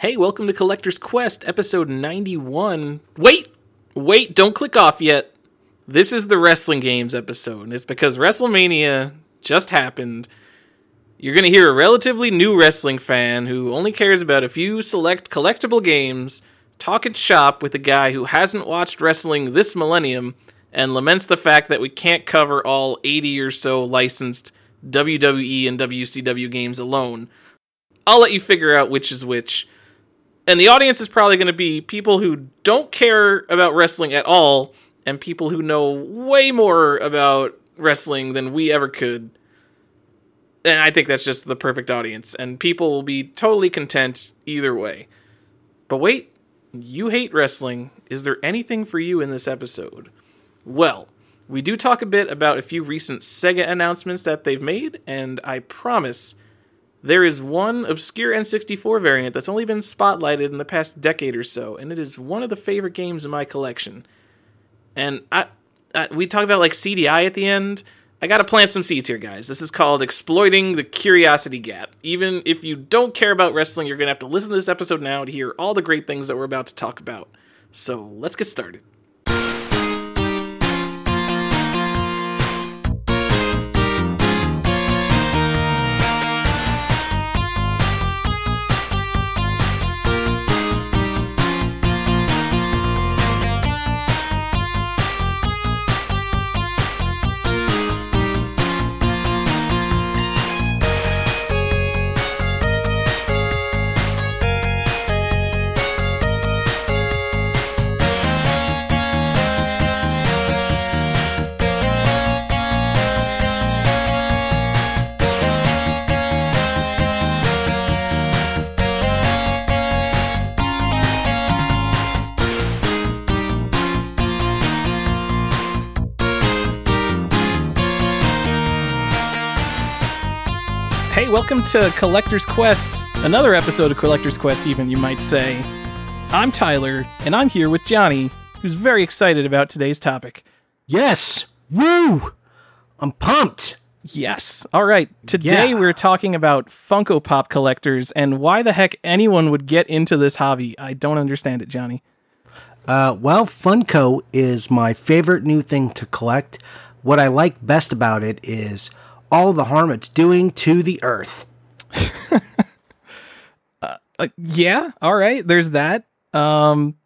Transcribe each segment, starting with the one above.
Hey, welcome to Collector's Quest, episode 91. Wait! Wait, don't click off yet. This is the Wrestling Games episode, and it's because WrestleMania just happened. You're going to hear a relatively new wrestling fan who only cares about a few select collectible games talking shop with a guy who hasn't watched wrestling this millennium and laments the fact that we can't cover all 80 or so licensed WWE and WCW games alone. I'll let you figure out which is which and the audience is probably going to be people who don't care about wrestling at all and people who know way more about wrestling than we ever could. And I think that's just the perfect audience and people will be totally content either way. But wait, you hate wrestling. Is there anything for you in this episode? Well, we do talk a bit about a few recent Sega announcements that they've made, and I promise there is one obscure N64 variant that's only been spotlighted in the past decade or so, and it is one of the favorite games in my collection. And I, I we talk about like CD-i at the end. I gotta plant some seeds here, guys. This is called exploiting the curiosity gap. Even if you don't care about wrestling, you're gonna have to listen to this episode now to hear all the great things that we're about to talk about. So let's get started. Welcome to Collector's Quest, another episode of Collector's Quest, even you might say. I'm Tyler, and I'm here with Johnny, who's very excited about today's topic. Yes! Woo! I'm pumped! Yes. All right. Today Yeah. we're talking about Funko Pop collectors and why the heck anyone would get into this hobby. I don't understand it, Johnny. Uh, well, Funko is my favorite new thing to collect. What I like best about it is all the harm it's doing to the earth. Uh, yeah. All right. There's that. Um,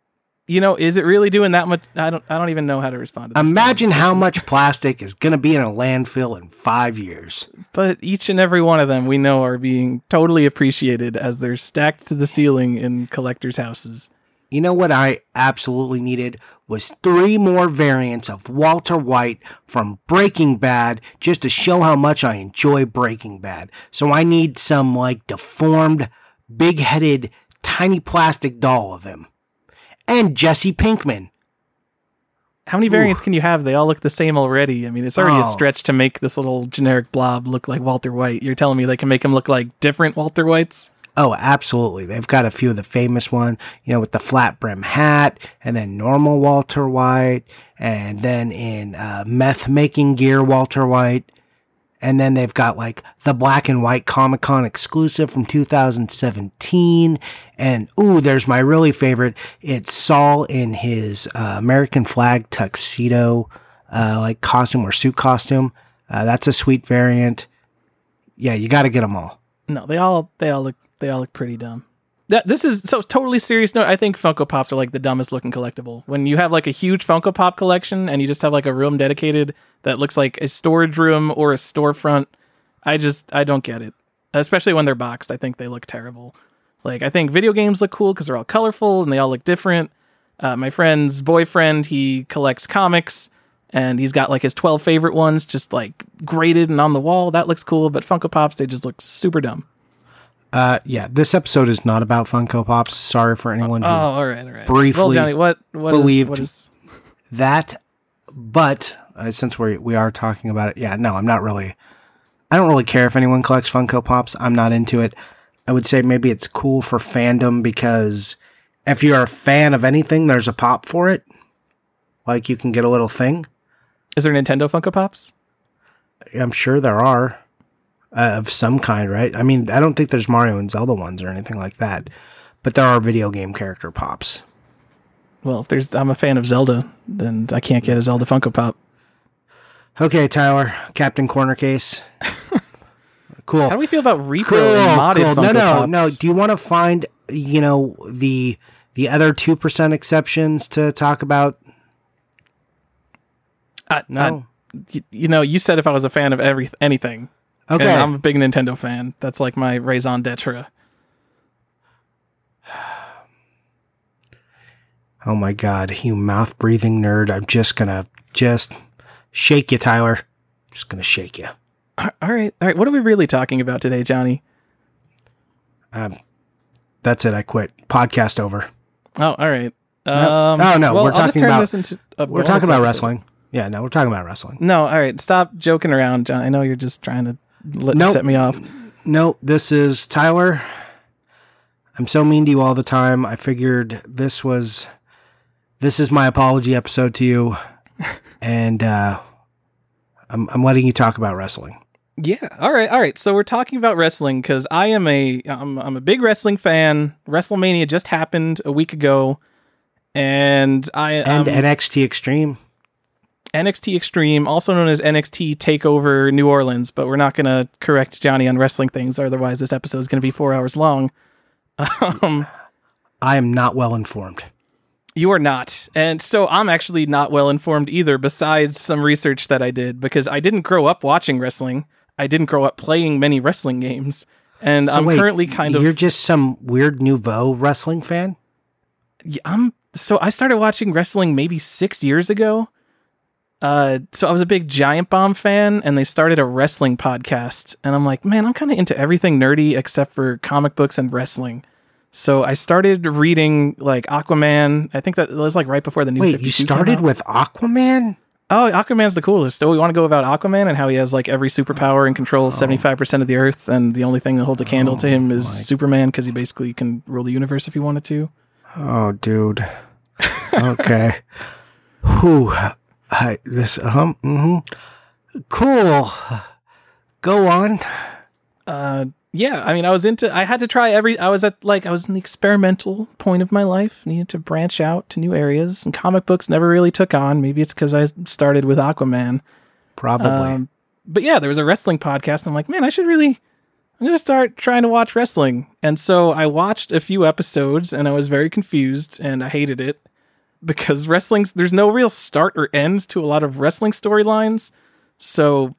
you know, is it really doing that much? I don't. I don't even know how to respond to this. Imagine how much plastic is going to be in a landfill in five years. But each and every one of them we know are being totally appreciated as they're stacked to the ceiling in collectors' houses. You know what I absolutely needed was three more variants of Walter White from Breaking Bad just to show how much I enjoy Breaking Bad. So I need some like deformed, big-headed, tiny plastic doll of him. And Jesse Pinkman. How many variants can you have? They all look the same already. I mean, it's already a Oh. stretch to make this little generic blob look like Walter White. You're telling me they can make him look like different Walter Whites? Oh, absolutely. They've got a few of the famous one, you know, with the flat brim hat, and then normal Walter White, and then in uh, meth making gear Walter White, and then they've got like the black and white Comic Con exclusive from 2017, and ooh, there's my really favorite. It's Saul in his uh, American flag tuxedo, uh, like costume or suit costume. Uh, that's a sweet variant. Yeah, you got to get them all. No, they all they all look they all look pretty dumb. That this is so totally serious note. I think Funko Pops are like the dumbest looking collectible. When you have like a huge Funko Pop collection and you just have like a room dedicated that looks like a storage room or a storefront, I just I don't get it. Especially when they're boxed, I think they look terrible. Like I think video games look cool because they're all colorful and they all look different. Uh, my friend's boyfriend, he collects comics and he's got like his 12 favorite ones just like graded and on the wall. That looks cool, but Funko Pops, they just look super dumb. Uh, yeah, this episode is not about Funko Pops. Sorry for anyone who Oh, all right, all right. briefly well, Johnny, what what is believed- what is that. But uh, since we we are talking about it, yeah, no, I'm not really. I don't really care if anyone collects Funko Pops. I'm not into it. I would say maybe it's cool for fandom because if you're a fan of anything, there's a pop for it. Like you can get a little thing. is there Nintendo Funko Pops? I'm sure there are uh, of some kind, right? I mean, I don't think there's Mario and Zelda ones or anything like that. but there are video game character pops. Well, if there's, I'm a fan of Zelda, then I can't get a Zelda Funko Pop. Okay, Tyler, Captain Corner Case. cool. How do we feel about repro cool, and modded cool. Funko no, no, Pops? no. Do you want to find you know the the other two percent exceptions to talk about? I, No. I- you know, you said if I was a fan of every anything. Okay. And I'm a big Nintendo fan. That's like my raison d'etre. oh my god, you mouth breathing nerd! I'm just gonna just shake you, Tyler. I'm Just gonna shake you. All right, all right. What are we really talking about today, Johnny? Um, that's it. I quit. Podcast over. Oh, all right. No. Um, Oh, no, well, we're talking about- into We're talking about episode. wrestling. Yeah, no, we're talking about wrestling. No, all right. Stop joking around, John. I know you're just trying to let, Nope. set me off. No, this is Tyler. I'm so mean to you all the time. I figured this was this is my apology episode to you, and uh, I'm I'm letting you talk about wrestling. Yeah. All right. All right. So we're talking about wrestling because I am a I'm I'm a big wrestling fan. WrestleMania just happened a week ago, and I And um, NXT Extreme. NXT Extreme, also known as NXT Takeover New Orleans. But we're not going to correct Johnny on wrestling things, otherwise this episode is going to be four hours long. Um, I am not well informed. You are not. And so I'm actually not well informed either, besides some research that I did, because I didn't grow up watching wrestling. I didn't grow up playing many wrestling games. And So I'm wait, currently kind of You're just some weird nouveau wrestling fan. Yeah, I'm so I started watching wrestling maybe six years ago. Uh, so I was a big Giant Bomb fan, and they started a wrestling podcast, and I'm like, man, I'm kind of into everything nerdy except for comic books and wrestling. So I started reading like Aquaman. I think that was like right before the new. Wait, you 52 came started with Aquaman? Oh, Aquaman's the coolest. Oh, we want to go about Aquaman and how he has like every superpower and controls seventy five percent of the Earth, and the only thing that holds a candle to him is my- Superman because he basically can rule the universe if he wanted to. Oh, dude. Okay. Whew. I, this, um, hmm Cool. Go on. uh yeah i mean i was into i had to try every i was at like i was in the experimental point of my life needed to branch out to new areas and comic books never really took on maybe it's because i started with aquaman Probably. Um, but yeah there was a wrestling podcast and i'm like man i should really i'm gonna start trying to watch wrestling and so i watched a few episodes and i was very confused and i hated it because wrestling's there's no real start or end to a lot of wrestling storylines so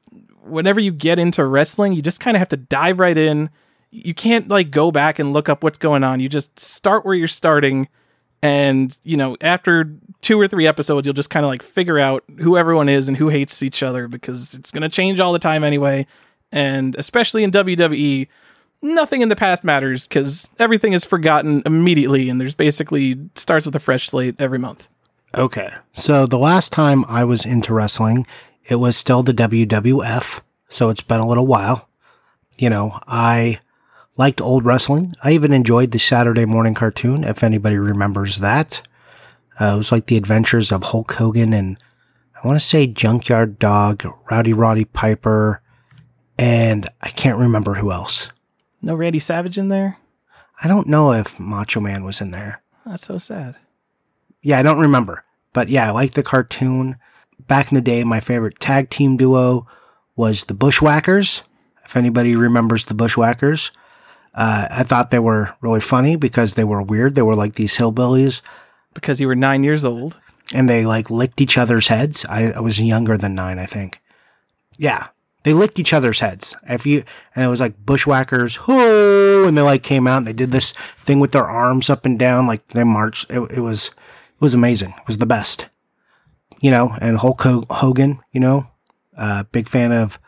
whenever you get into wrestling, you just kind of have to dive right in. You can't like go back and look up what's going on. You just start where you're starting. And, you know, after two or three episodes, you'll just kind of like figure out who everyone is and who hates each other because it's going to change all the time anyway. And especially in WWE, nothing in the past matters because everything is forgotten immediately. And there's basically starts with a fresh slate every month. okay. So the last time I was into wrestling, it was still the WWF. So it's been a little while. You know, I liked old wrestling. I even enjoyed the Saturday morning cartoon, if anybody remembers that. Uh, it was like the adventures of Hulk Hogan and I want to say Junkyard Dog, Rowdy Roddy Piper, and I can't remember who else. No Randy Savage in there? I don't know if Macho Man was in there. That's so sad. Yeah, I don't remember. But yeah, I like the cartoon. Back in the day, my favorite tag team duo was the Bushwhackers. If anybody remembers the Bushwhackers, uh, I thought they were really funny because they were weird. They were like these hillbillies Because you were nine years old. and they like licked each other's heads. I, I was younger than nine, I think. Yeah, they licked each other's heads. If you and it was like bushwhackers, whoo, and they like came out and they did this thing with their arms up and down, like they marched. It, it was it was amazing. It was the best, you know. And Hulk Hogan, you know, uh, big fan of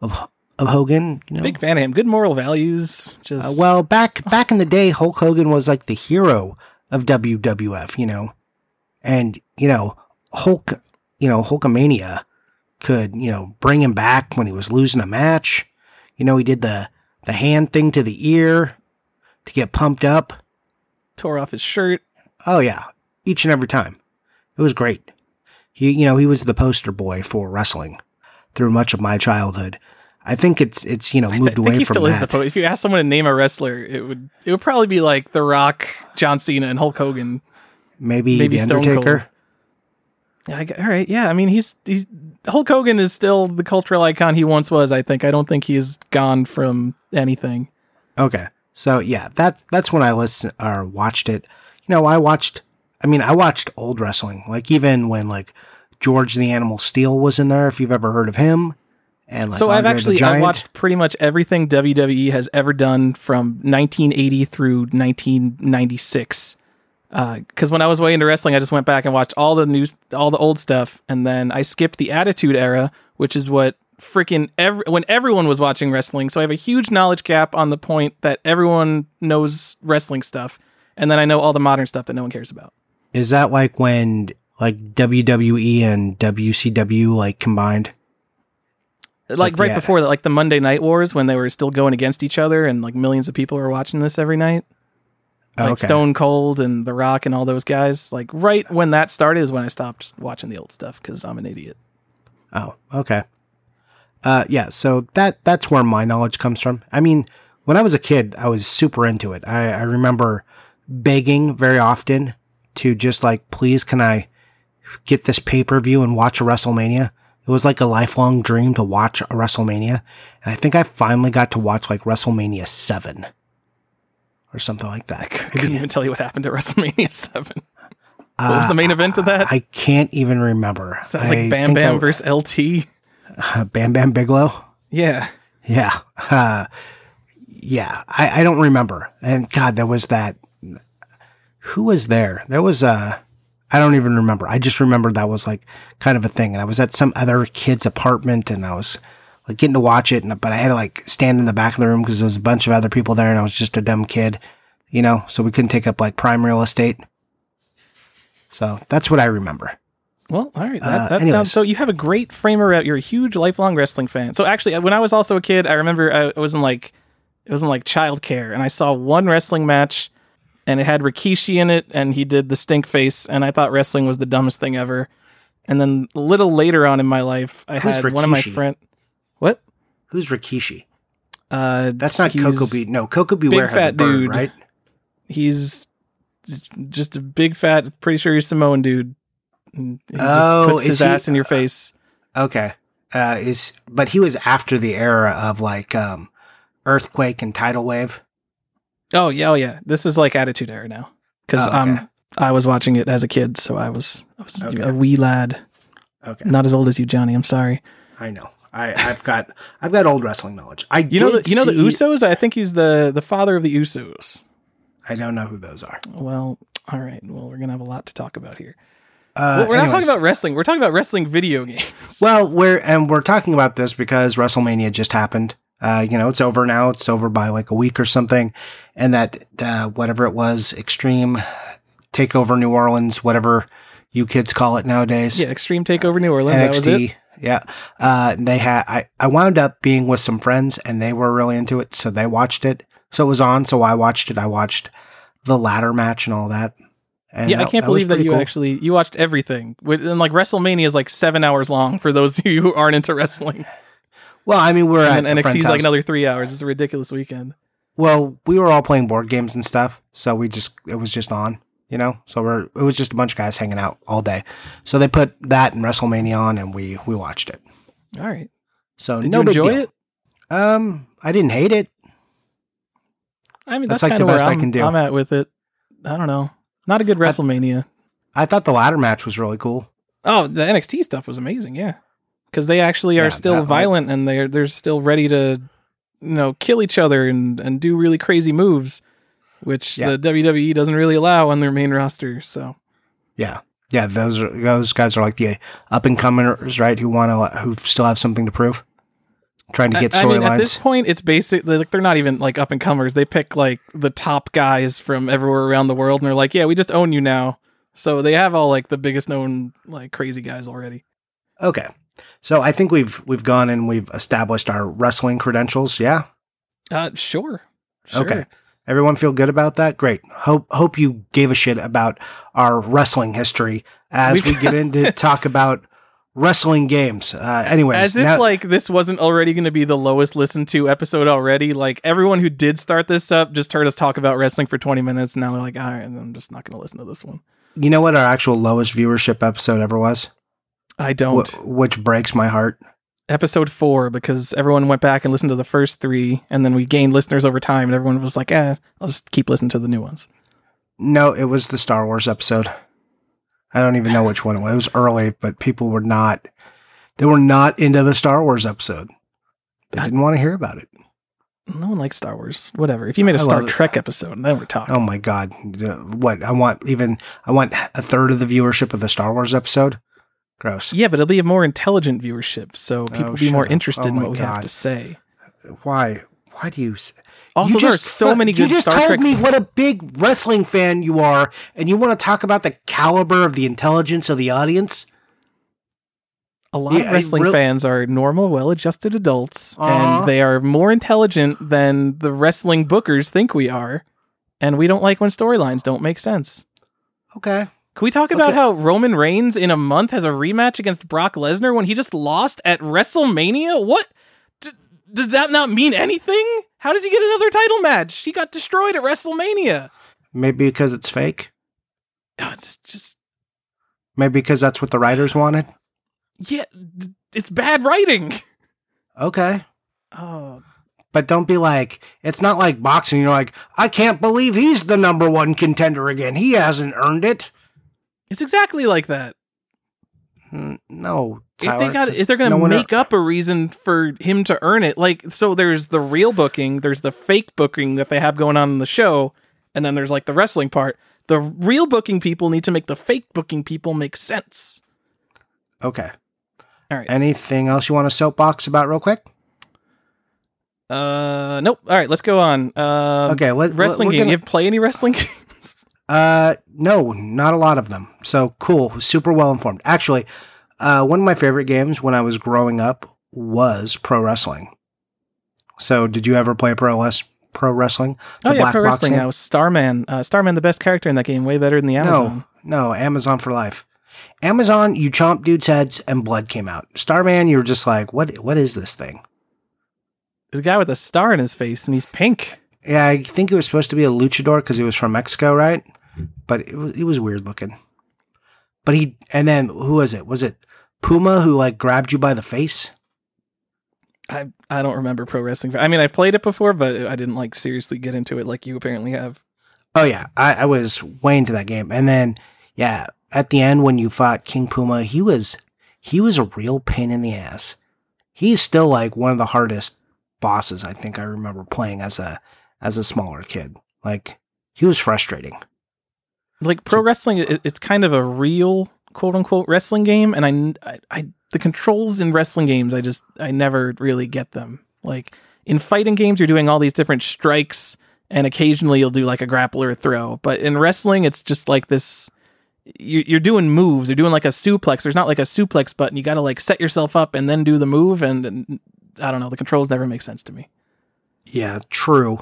of of Hogan. You know, Big fan of him. Good moral values. Just uh, well, back back in the day, Hulk Hogan was like the hero of WWF, you know, and you know Hulk, you know Hulkamania could you know bring him back when he was losing a match. You know, he did the the hand thing to the ear to get pumped up. tore off his shirt. Oh yeah, each and every time, it was great. He, you know, he was the poster boy for wrestling through much of my childhood. I think it's it's you know moved I moved think he from still that. is the po- If you ask someone to name a wrestler, it would it would probably be like The Rock, John Cena, and Hulk Hogan. maybe maybe the Stone Undertaker. Cold. Yeah, I all right. Yeah, I mean, he's he's Hulk Hogan is still the cultural icon he once was. I think. I don't think he's gone from anything. Okay. So yeah, that's that's when I listened or watched it. You know, I watched I mean, I watched old wrestling. Like even when like George the Animal Steele was in there, if you've ever heard of him. And like so I've actually I watched pretty much everything WWE has ever done from 1980 through 1996. Uh, because when I was way into wrestling, I just went back and watched all the news, all the old stuff, and then I skipped the Attitude Era, which is what freaking every when everyone was watching wrestling. So I have a huge knowledge gap on the point that everyone knows wrestling stuff, and then I know all the modern stuff that no one cares about. Is that like when like WWE and WCW like combined? It's like like, right yeah. before that, like the Monday Night Wars when they were still going against each other, and like millions of people were watching this every night. Like Okay. Stone Cold and The Rock and all those guys. Like right when that started is when I stopped watching the old stuff because I'm an idiot. Oh, okay. Uh, yeah. So that that's where my knowledge comes from. I mean, when I was a kid, I was super into it. I, I remember begging very often to just like, please, can I get this pay per view and watch a WrestleMania? It was like a lifelong dream to watch a WrestleMania, and I think I finally got to watch like WrestleMania seven or something like that. I couldn't even tell you what happened at WrestleMania Seven. What was the main event of that? Uh, I can't even remember. Is that like I Bam Bam I- versus LT? uh, Bam Bam Bigelow. Yeah. Yeah. Uh, yeah. I, I don't remember. And God, there was that. Who was there? There was a. I don't even remember. I just remember that was like kind of a thing. And I was at some other kid's apartment and I was like getting to watch it. And, but I had to like stand in the back of the room because there was a bunch of other people there and I was just a dumb kid, you know, so we couldn't take up like prime real estate. So that's what I remember. Well, all right. That, Uh, that anyways. sounds so. You have a great frame of You're a huge lifelong wrestling fan. So actually, when I was also a kid, I remember I, I was in like it was in like childcare, and I saw one wrestling match, and it had Rikishi in it, and he did the stink face, and I thought wrestling was the dumbest thing ever. And then a little later on in my life, I Who's had one of my Rikishi? friend. Who's Rikishi? Uh, That's not Coco Be. No, Koko B. Ware had fat the bird, dude. right? He's just a big fat. Pretty sure he's Samoan dude. And He Oh, just puts is his he- ass in your face. Okay. Uh, is but he was after the era of like um, earthquake and tidal wave. Oh yeah, oh yeah. This is like Attitude Era now because Oh, okay. um I was watching it as a kid, so I was I was Okay. a wee lad, Okay, not as old as you, Johnny. I'm sorry. I know. I, I've got I've got old wrestling knowledge. I You know the you know the Usos. I think he's the the father of the Usos. I don't know who those are. Well, all right. Well, we're gonna have a lot to talk about here. Uh, well, we're not talking about wrestling. We're talking about wrestling video games. Well, we're and we're talking about this because WrestleMania just happened. Uh, you know, it's over now. It's over by like a week or something, and that uh, whatever it was, Extreme Takeover New Orleans, whatever you kids call it nowadays. yeah, Extreme Takeover New Orleans. That. NXT. Yeah. Uh, they had, I, I wound up being with some friends and they were really into it. So they watched it. So it was on. So I watched it. I watched the ladder match and all that. And yeah, I can't that believe that you cool. actually you watched everything. And like WrestleMania is like seven hours long for those of you who aren't into wrestling. well, I mean, we're at And then a friend's NXT like another three hours. It's a ridiculous weekend. Well, we were all playing board games and stuff. So we just, it was just on, you know? So we're, it was just a bunch of guys hanging out all day. So they put that and WrestleMania on and we, we watched it. All right. So Did no you enjoy it? Um, I didn't hate it. I mean, That's that's, like kind the best I can do. I'm at with it. I don't know. Not a good WrestleMania. I thought the ladder match was really cool. oh, the NXT stuff was amazing. Yeah, because they actually are Yeah, still violent and they're they're still ready to, you know, kill each other and and do really crazy moves, which Yeah. the WWE doesn't really allow on their main roster. So Yeah, yeah. Those are, those guys are like the up and comers, right? Who want to who still have something to prove, trying to get storylines. I mean, at this point, it's basic. Like they're not even like up and comers. They pick like the top guys from everywhere around the world, and they're like, "Yeah, we just own you now." So they have all like the biggest known like crazy guys already. Okay, so I think we've we've gone and we've established our wrestling credentials. Yeah. Uh, sure. sure. Okay. Everyone feel good about that? Great. Hope hope you gave a shit about our wrestling history as We- get into talk about wrestling games. Uh, anyways, As if now- like this wasn't already going to be the lowest listened to episode already. Like everyone who did start this up just heard us talk about wrestling for 20 minutes. Now they're like, all right, I'm just not going to listen to this one. you know what our actual lowest viewership episode ever was, I don't. Wh- which breaks my heart. Episode four because everyone went back and listened to the first three, and then we gained listeners over time, and everyone was like, "Eh, I'll just keep listening to the new ones." No, it was the Star Wars episode. I don't even know which one it was. It was early, but people were not. They were not into the Star Wars episode. They didn't want to hear about it. No one likes Star Wars. Whatever. If you made a I Star love it. Trek episode, then we're talking. Oh my god! What I want even I want a third of the viewership of the Star Wars episode. Gross. Yeah, but it'll be a more intelligent viewership, so oh, people Oh, will be more up. interested Oh in what we have to say. Why? Why do you? Also, you there are just so many good You just told me what a big wrestling fan you are, and you want to talk about the caliber of the intelligence of the audience. a lot Yeah, of wrestling real- fans are normal, well-adjusted adults, and uh-huh. they are more intelligent than the wrestling bookers think we are. And we don't like when storylines don't make sense. Okay. Can we talk about Okay. how Roman Reigns in a month has a rematch against Brock Lesnar when he just lost at WrestleMania? What? D- does that not mean anything? How does he get another title match? He got destroyed at WrestleMania. Maybe because it's fake. Oh, it's just, Maybe because that's what the writers wanted. yeah, d- it's bad writing. Okay. Oh, But don't be like, it's not like boxing. You're like, I can't believe he's the number one contender again. He hasn't earned it. It's exactly like that. Mm, No. if they Tyler, got if they're gonna no one- make up a reason for him to earn it like so there's the real booking there's the fake booking that they have going on in the show and then there's like the wrestling part the real booking people need to make the fake booking people make sense Okay. all right Anything else you want to soapbox about real quick? uh nope all right let's go on uh Okay. Let, wrestling game gonna- you play any wrestling games Uh, no, not a lot of them. So cool, super well informed. Actually, uh, one of my favorite games when I was growing up was pro wrestling. So, did you ever play pro les- pro wrestling? oh The yeah black pro wrestling game? I was starman uh starman the best character in that game way better than the amazon No, no, Amazon for life. Amazon, you chomp dudes' heads and blood came out. Starman, you were just like, what? What is this thing? there's a guy with a star in his face and he's pink Yeah, I think it was supposed to be a luchador because he was from Mexico, right? But it was, it was weird looking. But he, and then who was it? Was it Puma who like grabbed you by the face? I I don't remember pro wrestling. I mean, I've played it before, but I didn't like seriously get into it like you apparently have. Oh yeah, I, I was way into that game. And then yeah, at the end when you fought King Puma, he was he was a real pain in the ass. He's still like one of the hardest bosses I think I remember playing as a as a smaller kid. Like he was frustrating. Like pro wrestling, it, it's kind of a real quote unquote wrestling game, and I, I I the controls in wrestling games, I just I never really get them. Like in fighting games, you're doing all these different strikes, and occasionally you'll do like a grappler throw. But in wrestling, it's just like this. you- You're doing moves. You're doing like a suplex. There's not like a suplex button. You got to like set yourself up and then do the move. And, and I don't know. The controls never make sense to me. Yeah, true.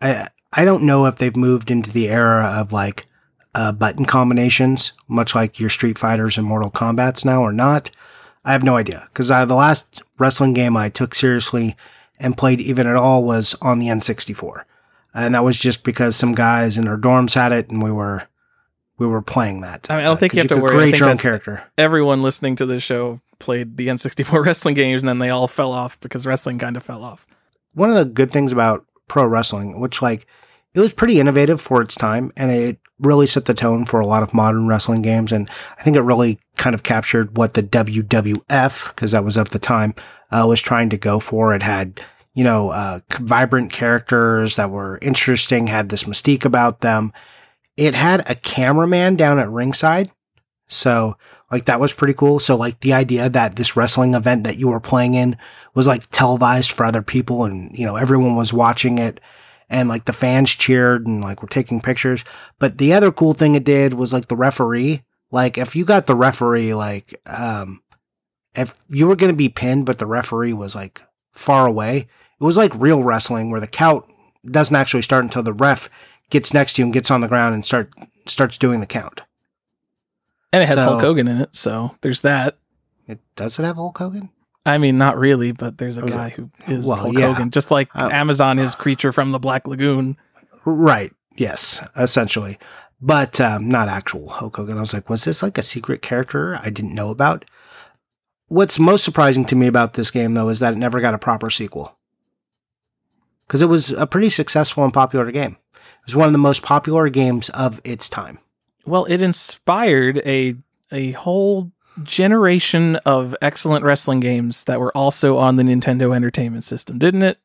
I I don't know if they've moved into the era of like uh, button combinations, much like your Street Fighters and Mortal Kombat's now, or not. I have no idea because the last wrestling game I took seriously and played even at all was on the N64, and that was just because some guys in our dorms had it, and we were we were playing that. I mean, I don't Uh, think you have to could worry. Create your own character. everyone listening to this show played the N64 wrestling games and then they all fell off because wrestling kind of fell off. one of the good things about pro wrestling, which like it was pretty innovative for its time and it really set the tone for a lot of modern wrestling games. And I think it really kind of captured what the WWF, because that was of the time, uh, was trying to go for. It had, you know, uh, vibrant characters that were interesting, had this mystique about them. It had a cameraman down at ringside. So like that was pretty cool. So like the idea that this wrestling event that you were playing in was like televised for other people and you know everyone was watching it and like the fans cheered and like were taking pictures. But the other cool thing it did was like the referee, like if you got the referee like um if you were going to be pinned but the referee was like far away, it was like real wrestling where the count doesn't actually start until the ref gets next to you and gets on the ground and start starts doing the count. And it has So- Hulk Hogan in it, so there's that. It does it have Hulk Hogan? I mean, not really, but there's a guy who is Well, Hulk yeah. Hogan, just like Uh, Amazon is creature from the Black Lagoon. Right. Yes, essentially. But um, not actual Hulk Hogan. I was like, was this like a secret character I didn't know about? What's most surprising to me about this game, though, is that it never got a proper sequel. Because it was a pretty successful and popular game. It was one of the most popular games of its time. Well, it inspired a a whole generation of excellent wrestling games that were also on the Nintendo Entertainment System, didn't it?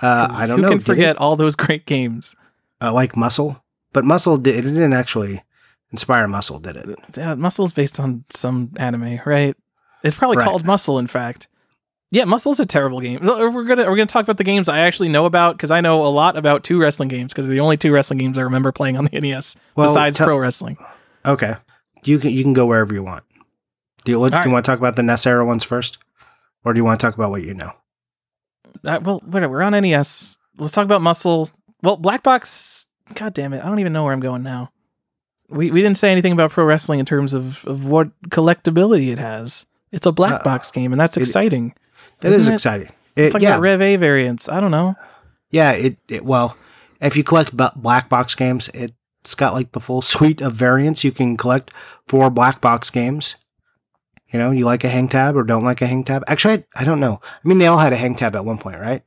Uh, I don't who know. Who can forget it? all those great games? Uh, like Muscle? But Muscle, did, it didn't actually inspire Muscle, did it? Yeah, Muscle's based on some anime, right? It's probably Right. called Muscle, in fact. Yeah, Muscle's a terrible game. We're gonna we're gonna talk about the games I actually know about because I know a lot about two wrestling games because the only two wrestling games I remember playing on the NES Well, besides tell- pro wrestling. Okay. You can you can go wherever you want. Do you, do All you want to talk about the NES era ones first? Or do you want to talk about what you know? Uh, well, whatever. We're on NES. Let's talk about Muscle. Well, Black Box. God damn it! I don't even know where I'm going now. We we didn't say anything about pro wrestling in terms of of what collectability it has. It's a black Uh, box game, and that's it- exciting. That is Isn't it? exciting. It's like yeah, Rev A variants. I don't know. yeah. It, it well, if you collect bu- black box games, it's got like the full suite of variants you can collect for black box games. You know, you like a hang tab or don't like a hang tab. Actually, I, I don't know. I mean, they all had a hang tab at one point, right?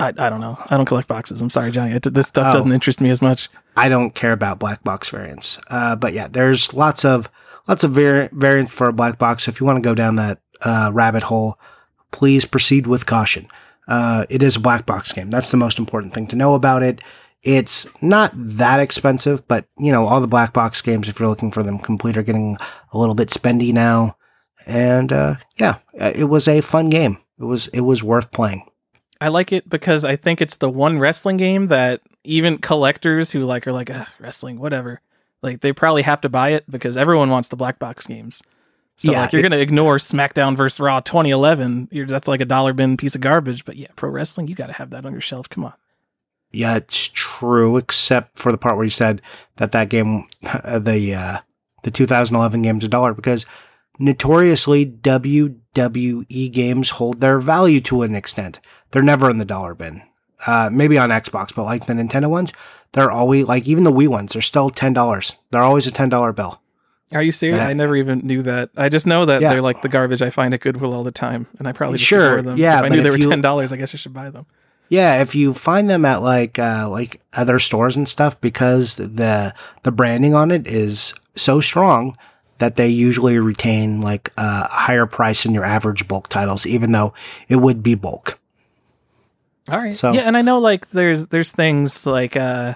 I, I don't know. I don't collect boxes. I'm sorry, Johnny. This stuff Oh. doesn't interest me as much. I don't care about black box variants. Uh, but yeah, there's lots of lots of vari- variants for a black box. If you want to go down that uh, rabbit hole, please proceed with caution. Uh, it is a black box game. That's the most important thing to know about it. It's not that expensive, but you know, all the black box games, if you're looking for them complete, are getting a little bit spendy now. And uh, yeah, uh, it was a fun game. It was it was worth playing. I like it because I think it's the one wrestling game that even collectors who like are like "Ugh, wrestling, whatever, like they probably have to buy it because everyone wants the black box games. So Yeah, like you're it- gonna ignore SmackDown versus Raw 2011. You're, that's like a dollar bin piece of garbage. But yeah, pro wrestling, you got to have that on your shelf. Come on. Yeah, it's true, except for the part where you said that that game, the uh, the 2011 game's a dollar because notoriously WWE games hold their value to an extent. They're never in the dollar bin. Uh, maybe on Xbox, but like the Nintendo ones, they're always like even the Wii ones. They're still ten dollars. They're always a ten dollar bill. Are you serious? I never even knew that. I just know that Yeah. they're like the garbage I find at Goodwill all the time, and I probably just Sure, them. yeah, if I knew they were ten dollars, I guess I should buy them. Yeah, if you find them at like uh, like other stores and stuff, because the the branding on it is so strong that they usually retain like a higher price than your average bulk titles, even though it would be bulk. All right. So- yeah, and I know like there's there's things like uh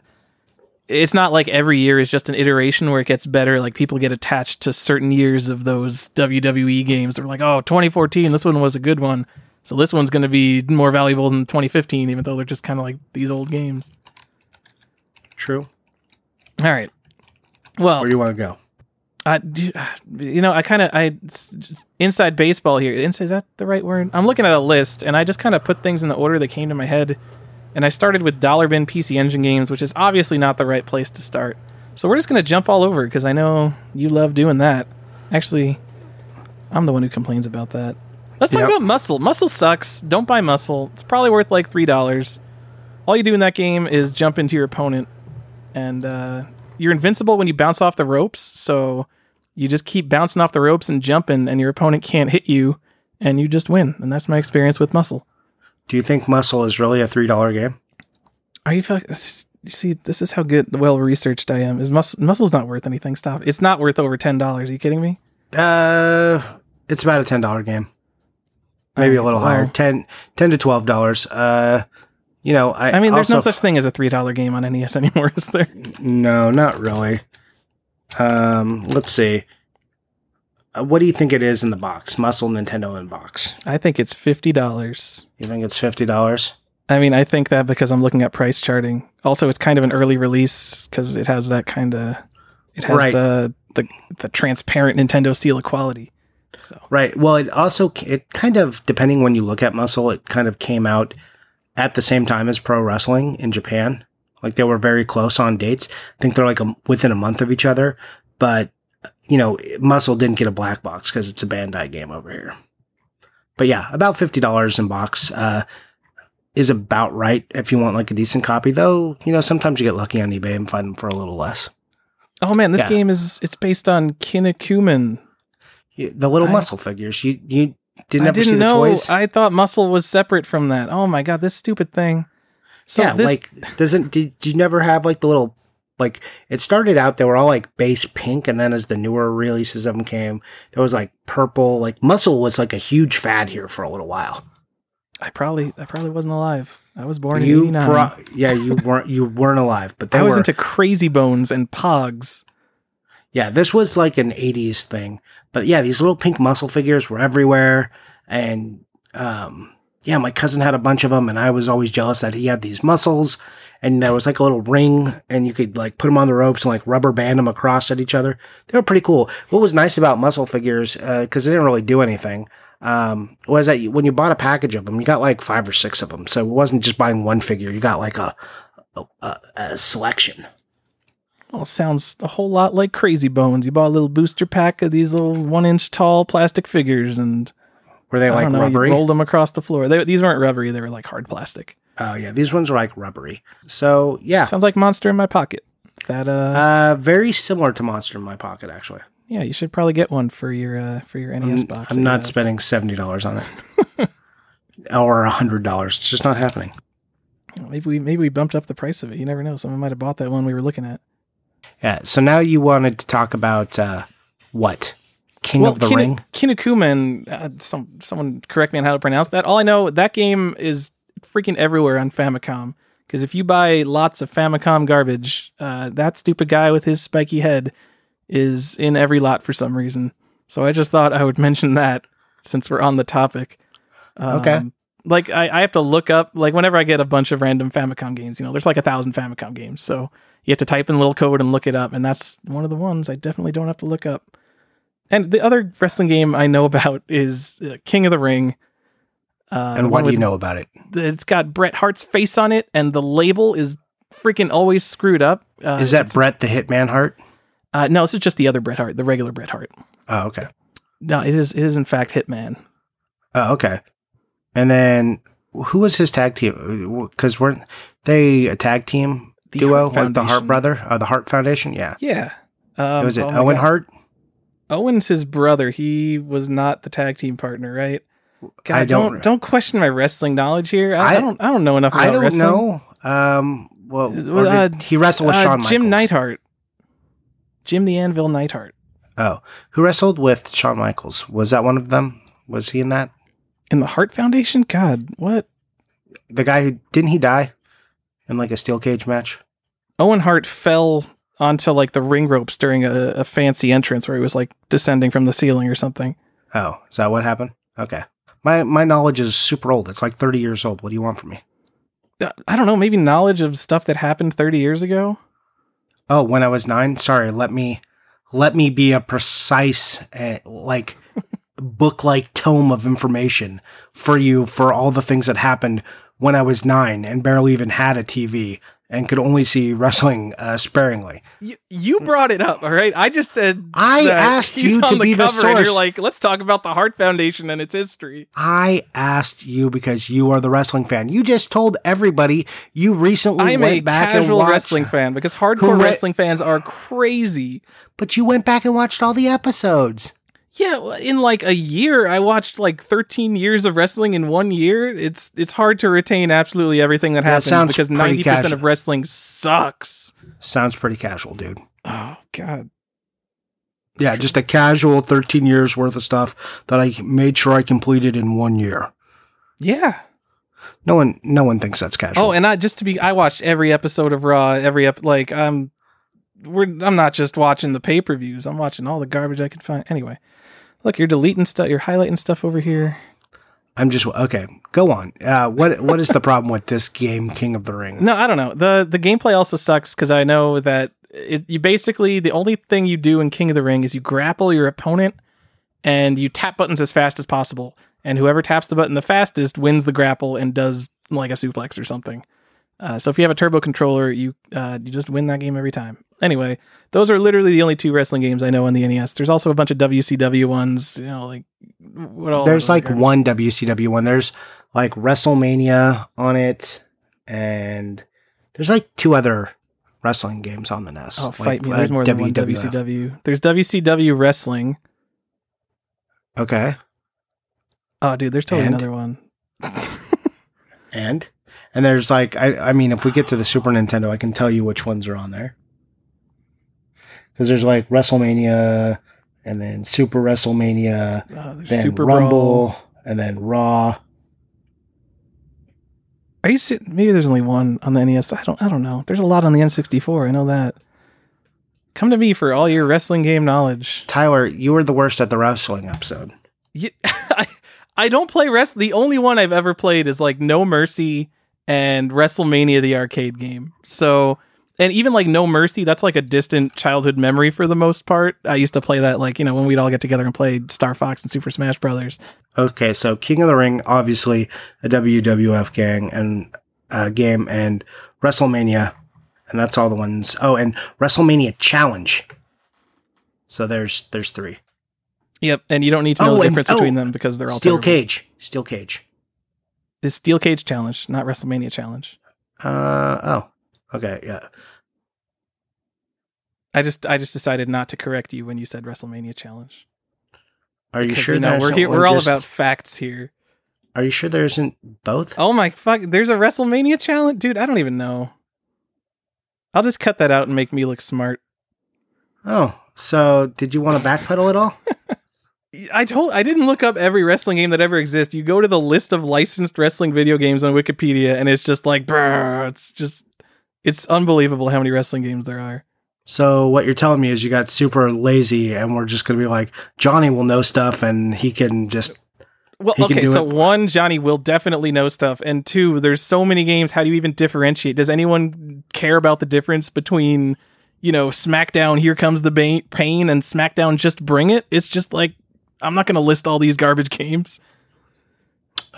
it's not like every year is just an iteration where it gets better. Like people get attached to certain years of those WWE games. They're like, oh, 2014, this one was a good one. So this one's going to be more valuable than 2015, even though they're just kind of like these old games. True. All right. Well, Where do you want to go? I do, you know, I kind of I inside baseball here. Inside is that the right word? I'm looking at a list, and I just kind of put things in the order that came to my head. And I started with Dollar Bin PC Engine games, which is obviously not the right place to start. So we're just gonna jump all over because I know you love doing that. Actually, I'm the one who complains about that. Let's talk Yep. about Muscle. Muscle sucks. Don't buy Muscle. It's probably worth like three dollars. All you do in that game is jump into your opponent, and uh, you're invincible when you bounce off the ropes. So you just keep bouncing off the ropes and jumping, and your opponent can't hit you, and you just win. And that's my experience with Muscle. Do you think Muscle is really a three dollar game? Are you? see, this is how good, well researched I am. Is muscle Muscle's not worth anything? Stop. It's not worth over ten dollars. Are you kidding me? Uh, it's about a ten dollar game, maybe a little well- higher 10, 10 to twelve dollars. Uh, you know, I, I mean, there's no such thing as a three dollar game on NES anymore, is there? No, not really. Um, let's see. Uh, what do you think it is in the box? Muscle Nintendo in box. I think it's fifty dollars. You think it's fifty dollars? I mean, I think that because I'm looking at price charting. Also, it's kind of an early release because it has that kind of, it has Right. the the the transparent Nintendo seal of quality. So Right. Well, it also it kind of depending when you look at Muscle, it kind of came out at the same time as Pro Wrestling in Japan. Like they were very close on dates. I think they're like a, within a month of each other. But you know, Muscle didn't get a black box because it's a Bandai game over here. But yeah, about fifty dollars in box uh, is about right if you want like a decent copy. Though you know sometimes you get lucky on eBay and find them for a little less. Oh man, this Yeah. game is it's based on Kinnikuman. You- The little I- muscle figures. You you didn't I ever see didn't the know. toys? I thought Muscle was separate from that. Oh my god, this stupid thing. So yeah, this, like doesn't did, did you never have like the little like it started out they were all like base pink and then as the newer releases of them came there was like purple like muscle was like a huge fad here for a little while I probably I probably wasn't alive. I was born in '89. pro- yeah you weren't you weren't alive but I was were into Crazy Bones and Pogs. yeah this was like an 80s thing but yeah these little pink muscle figures were everywhere. And um yeah my cousin had a bunch of them and i was always jealous that he had these muscles. And there was like a little ring and you could like put them on the ropes and like rubber band them across at each other. They were pretty cool. What was nice about muscle figures because they didn't really do anything um, was that when you bought a package of them you got like five or six of them so it wasn't just buying one figure. You got like a, a, a selection Well, sounds a whole lot like Crazy Bones. You bought a little booster pack of these little one inch tall plastic figures, and were they I like don't know, rubbery you rolled them across the floor. They, these weren't rubbery; they were like hard plastic. Oh yeah, these ones were like rubbery. So yeah, Sounds like Monster in My Pocket. That uh, uh, very similar to Monster in My Pocket actually. yeah, you should probably get one for your uh for your NES I'm, box. I'm not spending seventy dollars on it, or a hundred dollars. It's just not happening. Maybe we maybe we bumped up the price of it. You never know. Someone might have bought that one we were looking at. Yeah. So now you wanted to talk about uh, what King of the Kin- Ring? Kinnikuman. Uh, some someone correct me on how to pronounce that. All I know that game is freaking everywhere on Famicom. Because if you buy lots of Famicom garbage, uh, that stupid guy with his spiky head is in every lot for some reason. So I just thought I would mention that since we're on the topic. Okay. Like I, I have to look up like whenever I get a bunch of random Famicom games, you know, there's like a thousand Famicom games, so you have to type in a little code and look it up, and that's one of the ones I definitely don't have to look up. And the other wrestling game I know about is uh, King of the Ring. Uh, and what do you know about it? It's got Bret Hart's face on it, and the label is freaking always screwed up. Uh, Is that Bret the Hitman Hart? Uh, no, this is just the other Bret Hart, the regular Bret Hart. Oh, okay. No, it is. It is in fact Hitman. Oh, okay. And then who was his tag team? Because weren't they a tag team The duo, like the Hart brother, uh, the Hart Foundation? Yeah. Yeah. Um, was it oh Owen God. Hart? Owen's his brother. He was not the tag team partner, right? God, I don't, don't- don't question my wrestling knowledge here. I, I I- don't I don't know enough about I don't wrestling. know. Um, well, uh, he wrestled with Uh, Shawn Jim Michaels. Neidhart. Jim the Anvil Neidhart. Oh, who wrestled with Shawn Michaels? Was that one of them? Was he in that? In the Hart Foundation? God, what? The guy who didn't he die in like a steel cage match? Owen Hart fell onto like the ring ropes during a, a fancy entrance where he was like descending from the ceiling or something. Oh, is that what happened? Okay. My my knowledge is super old. It's like 30 years old. What do you want from me? Uh, I don't know, maybe knowledge of stuff that happened 30 years ago? Oh, when I was 9? Sorry, let me let me be a precise uh, like book like tome of information for you for all the things that happened when I was 9 and barely even had a TV and could only see wrestling uh, sparingly. You, you brought it up, all right? I just said I asked you on to the be the and you're like, let's talk about the Hart Foundation and its history. I asked you because you are the wrestling fan. You just told everybody you recently I'm went back and casual watched, wrestling fan because hardcore re- wrestling fans are crazy. but you went back and watched all the episodes. Yeah, in like a year, I watched like 13 years of wrestling in one year. It's it's hard to retain absolutely everything that That happens because 90% casual. of wrestling sucks. Sounds pretty casual, dude. Oh god. Yeah, just a casual 13 years worth of stuff that I made sure I completed in one year. Yeah. No one, no one thinks that's casual. Oh, and I just to be, I watched every episode of Raw. Every ep, like I'm, we're I'm not just watching the pay per views. I'm watching all the garbage I can find. Anyway, look, you're deleting stuff. You're highlighting stuff over here. I'm just okay. Go on. Uh, what what is the problem with this game, King of the Ring? No, I don't know. the The gameplay also sucks because I know that it, you basically the only thing you do in King of the Ring is you grapple your opponent and you tap buttons as fast as possible, and whoever taps the button the fastest wins the grapple and does like a suplex or something. Uh, so if you have a turbo controller, you uh, you just win that game every time. Anyway, those are literally the only two wrestling games I know on the NES. There's also a bunch of WCW ones. You know, like what all There's like one WCW one. There's like WrestleMania on it, and there's like two other wrestling games on the NES. Oh, like, fight me! uh, There's more than one WCW. There's WCW wrestling. Okay, Oh, dude, there's totally And? another one. and and there's like I I mean, if we get to the Super Nintendo, I can tell you which ones are on there. Because there's like WrestleMania, and then Super WrestleMania, oh, there's then Super Rumble, Brawl. and then Raw. Are you si- maybe there's only one on the NES? I don't. I don't know. There's a lot on the N64. I know that. Come to me for all your wrestling game knowledge. Tyler, you were the worst at the wrestling episode. You, I, I don't play rest. The only one I've ever played is like No Mercy and WrestleMania, the arcade game. So, and even like No Mercy, that's like a distant childhood memory for the most part. I used to play that like you know when we'd all get together and play Star Fox and Super Smash Brothers. Okay, so King of the Ring, obviously a WWF gang and uh, game, and WrestleMania, and that's all the ones. Oh, and WrestleMania Challenge. So there's there's three. Yep, and you don't need to know Oh, the and- difference oh, between them because they're all Steel terrible. Cage, Steel Cage. It's Steel Cage Challenge, not WrestleMania Challenge. Uh oh, okay, yeah. I just I just decided not to correct you when you said WrestleMania Challenge. Are you Because, sure? you know, we're here, we're all just- about facts here. Are you sure there isn't both? Oh my fuck! There's a WrestleMania challenge, dude. I don't even know. I'll just cut that out and make me look smart. Oh, so did you want to backpedal at all? I told I didn't look up every wrestling game that ever exists. You go to the list of licensed wrestling video games on Wikipedia, and it's just like, brr, it's just, it's unbelievable how many wrestling games there are. So what you're telling me is you got super lazy, and we're just gonna be like Johnny will know stuff, and he can just Well, okay, so it. one, Johnny will definitely know stuff, and two, there's so many games. How do you even differentiate? Does anyone care about the difference between, you know, SmackDown? Here comes the pain, and SmackDown just bring it. It's just like I'm not going to list all these garbage games.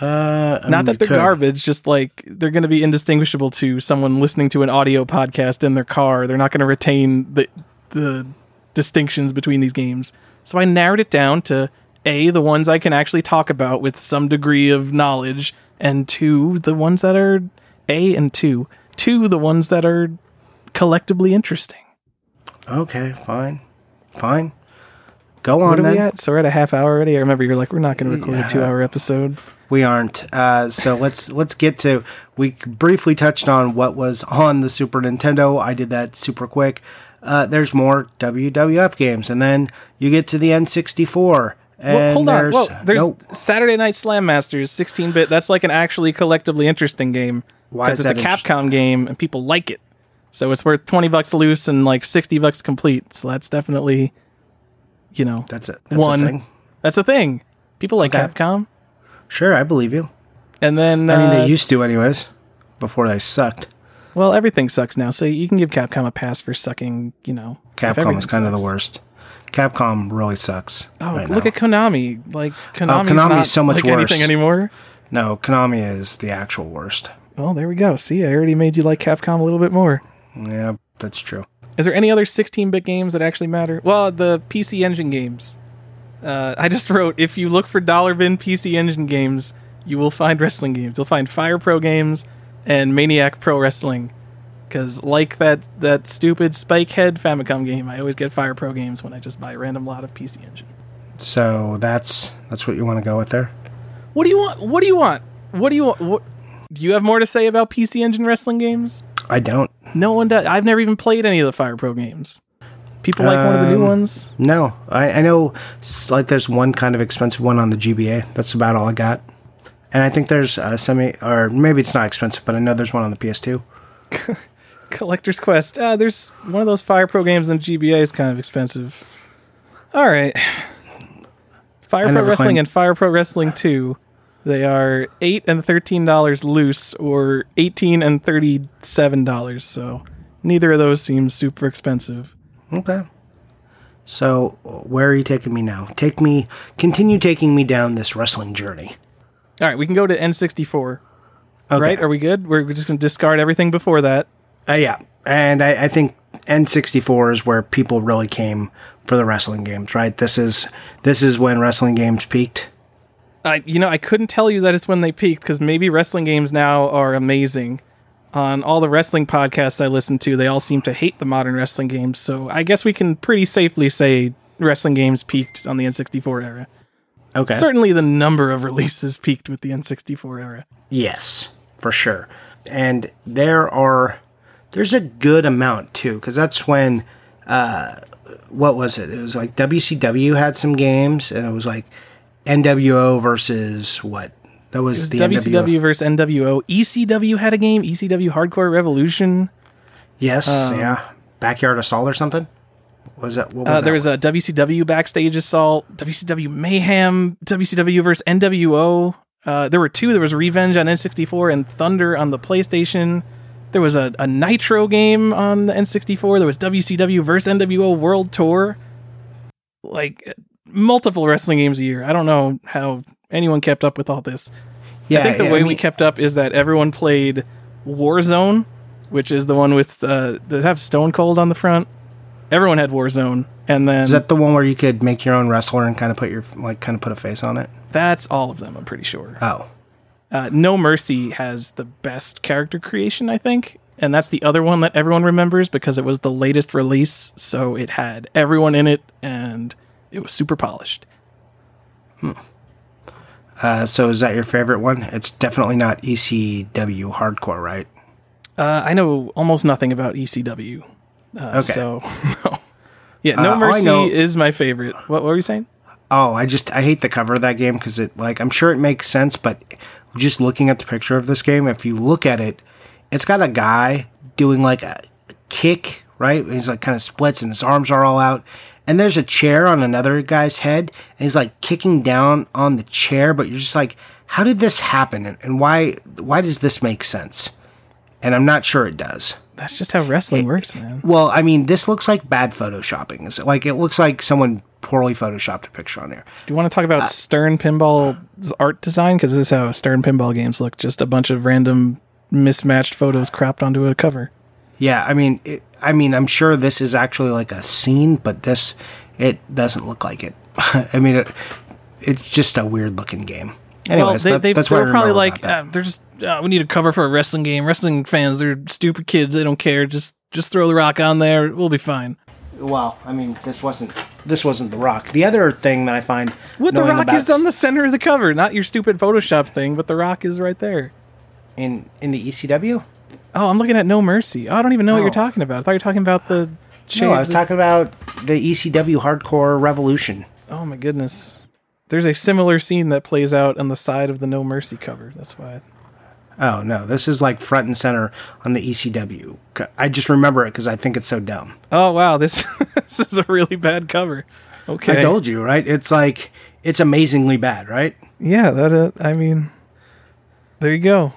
uh I not mean, that they're could. garbage, just like they're going to be indistinguishable to someone listening to an audio podcast in their car. They're not going to retain the the distinctions between these games. So I narrowed it down to a the ones I can actually talk about with some degree of knowledge, and two the ones that are a and two two the ones that are collectively interesting. Okay, fine, fine. Go on What are then. we at? So we're at a half hour already. I remember you're like, we're not going to record Yeah. a two hour episode. We aren't. Uh, so let's let's get to. We briefly touched on what was on the Super Nintendo. I did that super quick. Uh, there's more WWF games, and then you get to the N64. And Well, hold on. there's, Well, there's nope. Saturday Night Slam Masters, 16 bit. That's like an actually collectively interesting game. Why Because it's a Capcom game and people like it. So it's worth 20 bucks loose and like 60 bucks complete. So that's definitely, you know, That's it. That's one. a thing. that's a thing. People like Okay. Capcom. Sure, I believe you. And then, I mean, uh, they used to, anyways, before they sucked. well, everything sucks now. So you can give Capcom a pass for sucking, you know. Capcom is kind of the worst. Capcom really sucks. Oh, right look now. at Konami. Like, Konami's, Konami's not so much like anything anymore. no, Konami is the actual worst. Well, there we go. See, I already made you like Capcom a little bit more. Yeah, that's true. Is there any other 16-bit games that actually matter? Well, the PC Engine games. Uh, I just wrote if you look for dollar bin PC Engine games, you will find wrestling games. You'll find Fire Pro games and Maniac Pro Wrestling. Because like that that stupid Spikehead Famicom game, I always get Fire Pro games when I just buy a random lot of PC Engine. So that's that's what you want to go with there. What do you want? What do you want? What do you want? What, do you have more to say about PC Engine wrestling games? I don't. No one does. I've never even played any of the Fire Pro games. People like one of the new Um, ones. No, I, I know. Like, there's one kind of expensive one on the GBA. That's about all I got. And I think there's a semi, or maybe it's not expensive, but I know there's one on the PS2. Collector's Quest. Uh, there's one of those Fire Pro games on GBA is kind of expensive. All right. Fire I Pro Wrestling claimed- and Fire Pro Wrestling 2. They are 8 and $13 loose or 18 and $37. So neither of those seems super expensive. Okay. So where are you taking me now? Take me, continue taking me down this wrestling journey. All right, we can go to N64. Okay. Right? Are we good? We're just going to discard everything before that. Uh, yeah, and I, I think N64 is where people really came for the wrestling games. Right. This is this is when wrestling games peaked. I, you know, I couldn't tell you that it's when they peaked because maybe wrestling games now are amazing. On all the wrestling podcasts I listen to, they all seem to hate the modern wrestling games. So I guess we can pretty safely say wrestling games peaked on the N64 era. Okay. Certainly, the number of releases peaked with the N64 era. Yes, for sure. And there are there's a good amount too because that's when uh, what was it? It was like WCW had some games, and it was like NWO versus what? That was, was the WCW NWO. versus NWO. ECW had a game. ECW Hardcore Revolution. Yes, yeah. Backyard Assault or something. Was that? What was Uh, that there was one? a WCW Backstage Assault, WCW Mayhem, WCW versus NWO. Uh, there were two. There was Revenge on N64 and Thunder on the PlayStation. There was a, a Nitro game on the N64. There was WCW versus NWO World Tour. Like multiple wrestling games a year. I don't know how anyone kept up with all this. Yeah, I think the yeah, way I we kept up is that everyone played Warzone, which is the one with uh, that have Stone Cold on the front. Everyone had Warzone, and then Is that the one where you could make your own wrestler and kind of put your like kind of put a face on it? that's all of them. I'm pretty sure. Oh, Uh, no Mercy has the best character creation, I think, and that's the other one that everyone remembers because it was the latest release, so it had everyone in it, and it was super polished. uh, so is that your favorite one? It's definitely not ECW hardcore, right? Uh, I know almost nothing about ECW, uh, Okay. so no. Yeah, No Uh, Mercy know- is my favorite. What, what were you saying? Oh, I just I hate the cover of that game because it like I'm sure it makes sense, but just looking at the picture of this game, if you look at it, it's got a guy doing like a kick, right? He's like kind of splits and his arms are all out. And there's a chair on another guy's head, and he's like kicking down on the chair, but you're just like, how did this happen? And, and why why does this make sense? And I'm not sure it does. That's just how wrestling works, man. Well, I mean, this looks like bad photoshopping. It's like it looks like someone poorly photoshopped a picture on there. Do you want to talk Uh, about Stern Pinball's art design? Because this is how Stern Pinball games look just a bunch of random mismatched photos cropped onto a cover. Yeah, I mean, it, I mean, I'm sure this is actually like a scene, but this it doesn't look like it. I mean, it, it's just a weird looking game. Anyways, well, they, that- they, that's they what were probably like, uh, they're just, uh, we need a cover for a wrestling game. Wrestling fans, they're stupid kids. They don't care. Just just throw the rock on there. We'll be fine. well, I mean, this wasn't this wasn't the Rock. The other thing that I find What the rock is on the center of the cover, not your stupid Photoshop thing, but the rock is right there. in in the ECW. Oh, I'm looking at No Mercy. Oh, I don't even know what Oh. you're talking about. I thought you were talking about the. No, I was talking about the ECW Hardcore Revolution. Oh my goodness. There's a similar scene that plays out on the side of the No Mercy cover. That's why. Oh no, this is like front and center on the ECW. I just remember it because I think it's so dumb. Oh wow, this this is a really bad cover. Okay. I told you, right? It's like it's amazingly bad, right? yeah, that. Uh, I mean, there you go.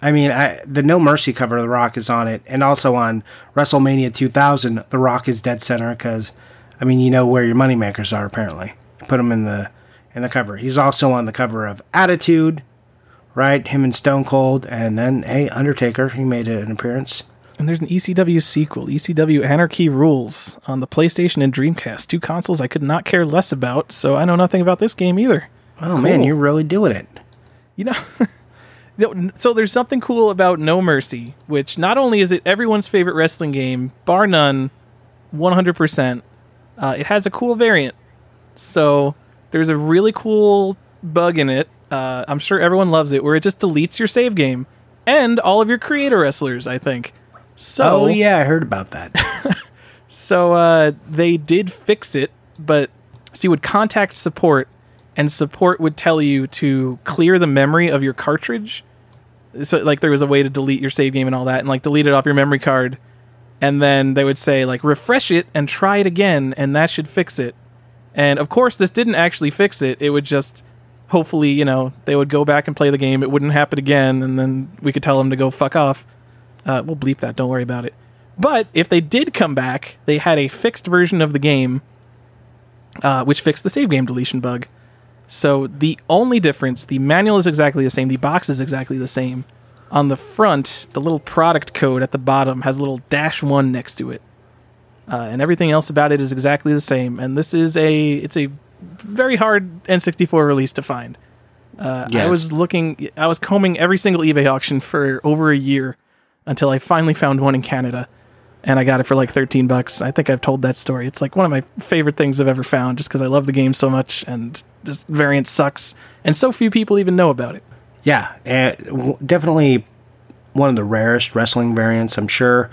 I mean, I, the No Mercy cover of The Rock is on it, and also on WrestleMania 2000, The Rock is dead center because, I mean, you know where your money moneymakers are. Apparently, put him in the in the cover. He's also on the cover of Attitude, right? Him and Stone Cold, and then hey, Undertaker. He made an appearance. And there's an ECW sequel, ECW Anarchy Rules, on the PlayStation and Dreamcast, two consoles I could not care less about. So I know nothing about this game either. Oh man, you're really doing it. You know. So there's something cool about No Mercy, which not only is it everyone's favorite wrestling game, bar none, 100%, uh, it has a cool variant. So there's a really cool bug in it. Uh, I'm sure everyone loves it, where it just deletes your save game and all of your creator wrestlers. I think. So Oh yeah, I heard about that. so uh, they did fix it, but so you would contact support, and support would tell you to clear the memory of your cartridge. So like there was a way to delete your save game and all that, and like delete it off your memory card, and then they would say like refresh it and try it again, and that should fix it. And of course, this didn't actually fix it. It would just hopefully you know they would go back and play the game. It wouldn't happen again, and then we could tell them to go fuck off. Uh, we'll bleep that. Don't worry about it. But if they did come back, they had a fixed version of the game, uh, which fixed the save game deletion bug. So the only difference, the manual is exactly the same, the box is exactly the same, on the front, the little product code at the bottom has a little dash one next to it, uh, and everything else about it is exactly the same. And this is a it's a very hard N64 release to find. Uh, I was looking, I was combing every single eBay auction for over a year until I finally found one in Canada, and I got it for like thirteen bucks. I think I've told that story. It's like one of my favorite things I've ever found, just because I love the game so much, and this variant sucks, and so few people even know about it. Yeah, uh, definitely one of the rarest wrestling variants, I'm sure.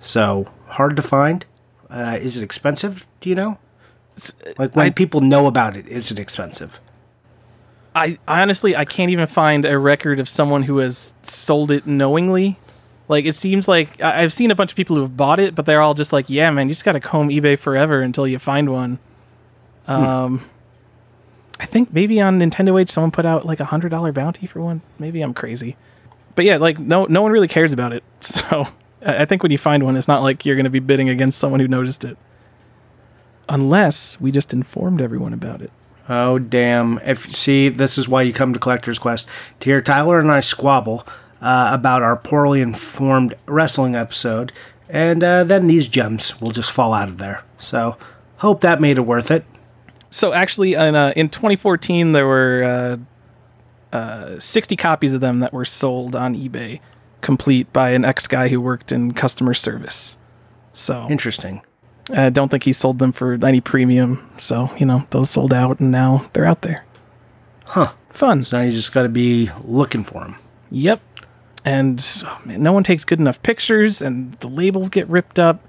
So hard to find. Uh, is it expensive? Do you know? Like when I- people know about it, is it expensive? I, I honestly I can't even find a record of someone who has sold it knowingly. Like it seems like I- I've seen a bunch of people who have bought it, but they're all just like, "Yeah, man, you just got to comb eBay forever until you find one." Um, I think maybe on Nintendo Age someone put out like a hundred dollar bounty for one. Maybe I'm crazy, but yeah, like no no one really cares about it. So I I think when you find one, it's not like you're going to be bidding against someone who noticed it, unless we just informed everyone about it. Oh damn! If see, this is why you come to Collector's Quest to hear Tyler and I squabble uh, about our poorly informed wrestling episode, and uh, then these gems will just fall out of there. So hope that made it worth it. So actually, in uh, in 2014, there were uh, uh, 60 copies of them that were sold on eBay, complete by an ex guy who worked in customer service. So Interesting. I don't think he sold them for any premium. So you know those sold out, and now they're out there. Huh. Fun. So now you just got to be looking for them. Yep. And oh man, no one takes good enough pictures, and the labels get ripped up.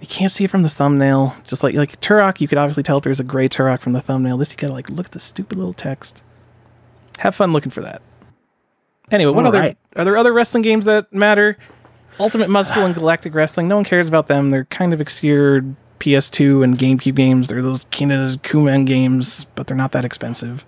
You can't see it from the thumbnail. Just like like Turok, you could obviously tell if there's a gray Turok from the thumbnail. This you gotta like look at the stupid little text. Have fun looking for that. Anyway, what All other right. are there other wrestling games that matter? Ultimate Muscle and Galactic Wrestling. No one cares about them. They're kind of obscure PS2 and GameCube games. They're those Kinnikuman games, but they're not that expensive.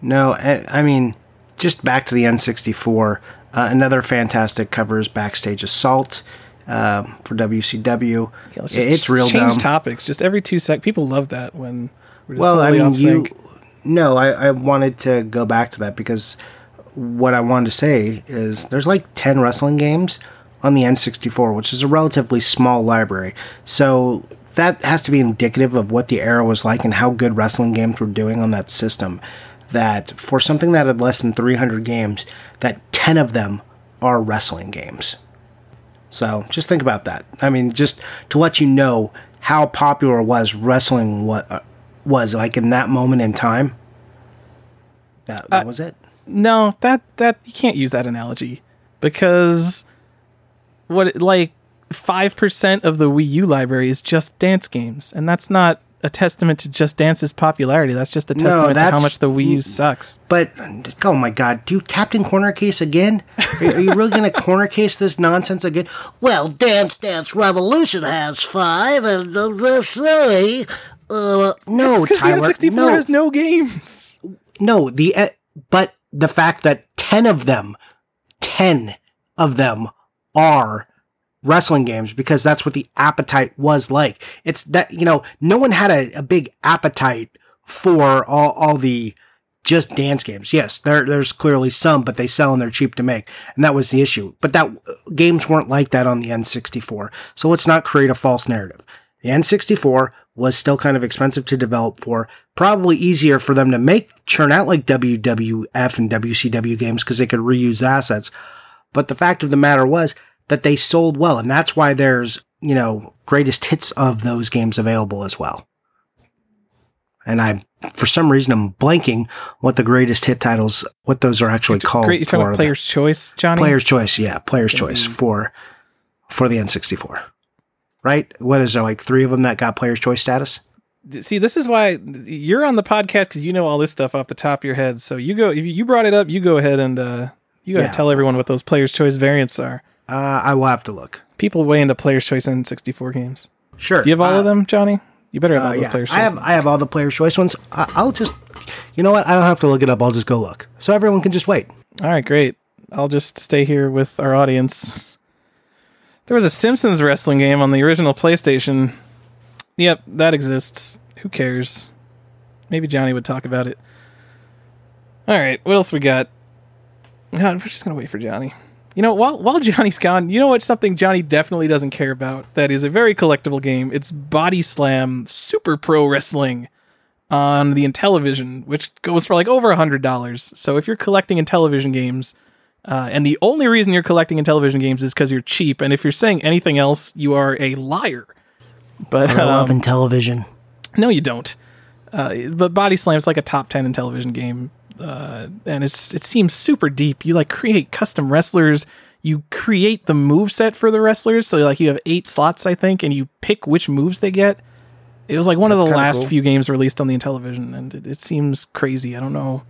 No, I, I mean, just back to the N64. Uh, another fantastic cover is Backstage Assault um, for WCW. Yeah, it's real change dumb. topics. Just every two sec. People love that when we're just well, totally I mean, off you. No, I, I wanted to go back to that because what I wanted to say is there's like 10 wrestling games on the N64, which is a relatively small library. So that has to be indicative of what the era was like and how good wrestling games were doing on that system. That for something that had less than 300 games, that 10 of them are wrestling games. So just think about that. I mean, just to let you know how popular was wrestling what uh, was like in that moment in time. That, that Uh, was it. No, that that you can't use that analogy because what like five percent of the Wii U library is just dance games, and that's not a testament to Just Dance's popularity. That's just a No, testament to how much the Wii U sucks. But oh my god, dude, Captain Corner Case again? Are, are you really going to corner case this nonsense again? Well, Dance Dance Revolution has five, and uh, let's say, uh, No, Because the Tyler. N64 no, has no games. no, the uh, but the fact that 10 of them 10 of them are wrestling games because that's what the appetite was like. It's that, you know, no one had a, a big appetite for all, all the just dance games. Yes, there, there's clearly some, but they sell and they're cheap to make. And that was the issue. But that uh, games weren't like that on the N64. So let's not create a false narrative. The N64 was still kind of expensive to develop for, probably easier for them to make, churn out like WWF and WCW games because they could reuse assets. But the fact of the matter was that they sold well, and that's why there's, you know, greatest hits of those games available as well. And I, for some reason, I'm blanking what the greatest hit titles, what those are actually called. Great, you're talking about the- Player's Choice, Johnny. Player's choice, yeah, player's choice for for the N64. Right? What is there like three of them that got player's choice status? See, this is why you're on the podcast because you know all this stuff off the top of your head. So you go if you brought it up, you go ahead and uh, you got to Yeah. tell everyone what those Player's Choice variants are. Uh, I will have to look. People way into Player's Choice N64 games. Sure. Do you have all Uh, of them, Johnny? You better have all Uh, those yeah, Player's Choice. I have ones. I have all the player's choice ones. I, I'll just, you know what? I don't have to look it up. I'll just go look, so everyone can just wait. All right, great. I'll just stay here with our audience. There was a Simpsons wrestling game on the original PlayStation. Yep, that exists. Who cares? Maybe Johnny would talk about it. All right, what else we got? God, we're just gonna wait for Johnny. You know, while while Johnny's gone, you know what's something Johnny definitely doesn't care about? That is a very collectible game. It's Body Slam Super Pro Wrestling on the Intellivision, which goes for like over a hundred dollars. So if you're collecting Intellivision games, uh, and the only reason you're collecting Intellivision games is because you're cheap, and if you're saying anything else, you are a liar. But I love um, Intellivision. no, you don't. Uh, but Body Slam's like a top ten Intellivision game, uh, and it's it seems super deep. You like create custom wrestlers. You create the move set for the wrestlers. So like you have eight slots, I think, and you pick which moves they get. It was like one of the last cool. few games released on the Intellivision, and it, it seems crazy. I don't know.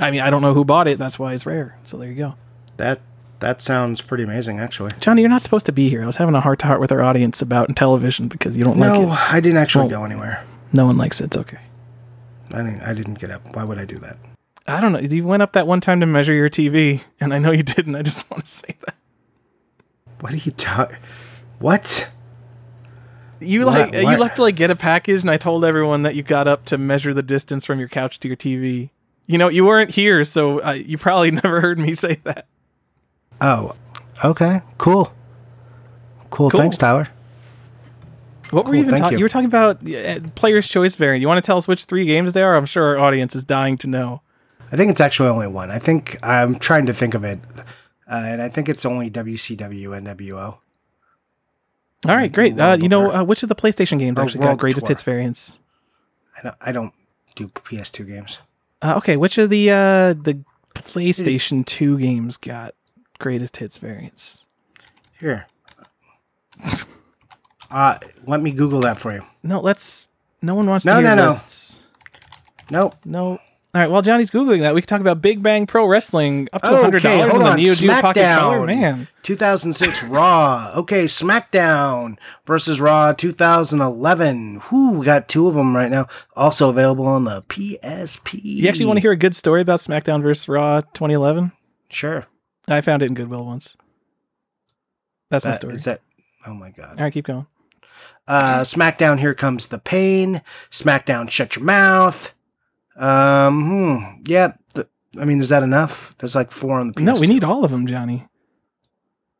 I mean, I don't know who bought it. That's why it's rare. So there you go. That that sounds pretty amazing, actually. Johnny, you're not supposed to be here. I was having a heart to heart with our audience about Intellivision because you don't No, like it. No, I didn't actually Well- go anywhere. No one likes it. It's okay. I didn't. I didn't get up. Why would I do that? I don't know. You went up that one time to measure your TV, and I know you didn't. I just want to say that What are you talking? What? you Why- like why- you left to like get a package, and I told everyone that you got up to measure the distance from your couch to your TV. You know, you weren't here, so uh, you probably never heard me say that. Oh, okay, cool, cool. Cool. Thanks, Tyler. What were you even talking? you. You were talking about uh, player's choice variant. You want to tell us which three games they are? I'm sure our audience is dying to know. I think it's actually only one. I think I'm trying to think of it, uh, and I think it's only WCW and WO. All right, great. Uh, you know, uh, which of the PlayStation games or actually got greatest Tour. hits variants? I don't, I don't do PS2 games. Uh, okay, which of the uh, the PlayStation 2 games got greatest hits variants? Here, uh, let me Google that for you. No, let's. No one wants No, to hear no, no. lists. Nope. No. All right. While Johnny's googling that, we can talk about Big Bang Pro Wrestling up to hundred Okay, dollars hold in the on. Neo Geo Pocket. Man, 2006 Raw. Okay, SmackDown versus Raw 2011. Whoo, we got two of them right now. Also available on the PSP. you actually want to hear a good story about SmackDown versus Raw 2011? Sure. I found it in Goodwill once. That's my story. is that? Oh my god. All right, keep going. Uh, SmackDown, here comes the pain. SmackDown, shut your mouth. Um, hmm, yeah. th- I mean, is that enough? There's like four on the PS2. No, we need all of them, Johnny.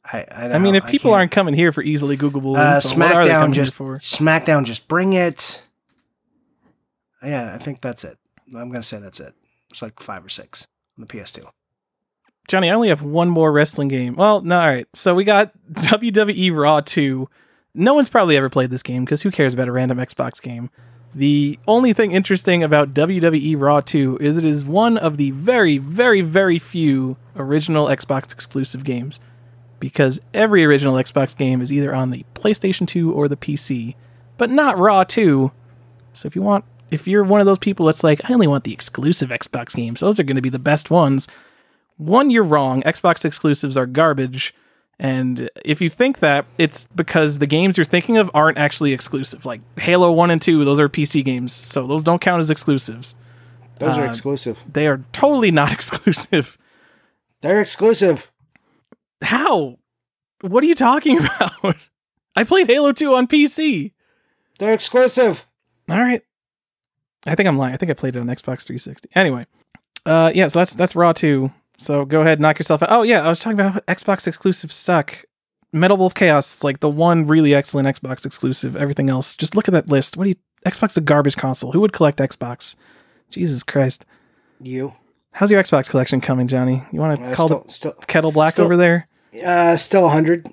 I, I, I mean, if people aren't coming here for easily Googleable uh, info, what are they SmackDown, just for? SmackDown, just bring it. Yeah, I think that's it. I'm gonna say that's it. It's like five or six on the PS2. Johnny, I only have one more wrestling game. Well, no, all right. So we got WWE Raw 2. No one's probably ever played this game because who cares about a random Xbox game? The only thing interesting about WWE Raw 2 is it is one of the very, very, very few original Xbox exclusive games because every original Xbox game is either on the PlayStation 2 or the PC, but not Raw 2. So if you want, if you're one of those people that's like, I only want the exclusive Xbox games, those are going to be the best ones one, you're wrong. Xbox exclusives are garbage. And if you think that, it's because the games you're thinking of aren't actually exclusive. Like Halo 1 and 2, those are PC games. So those don't count as exclusives. Those are Uh, exclusive. They are totally not exclusive. They're exclusive. How? What are you talking about? I played Halo 2 on PC. They're exclusive. All right. I think I'm lying. I think I played it on Xbox 360. Anyway, uh, yeah. So that's that's Raw 2. So go ahead, knock yourself out. Oh yeah, I was talking about Xbox exclusive stuck. Metal Wolf Chaos is like the one really excellent Xbox exclusive. Everything else, just look at that list. What do you? Xbox is a garbage console. Who would collect Xbox? Jesus Christ. You. How's your Xbox collection coming, Johnny? You want to Uh, call still, the still, kettle black still- over there? uh, still 100.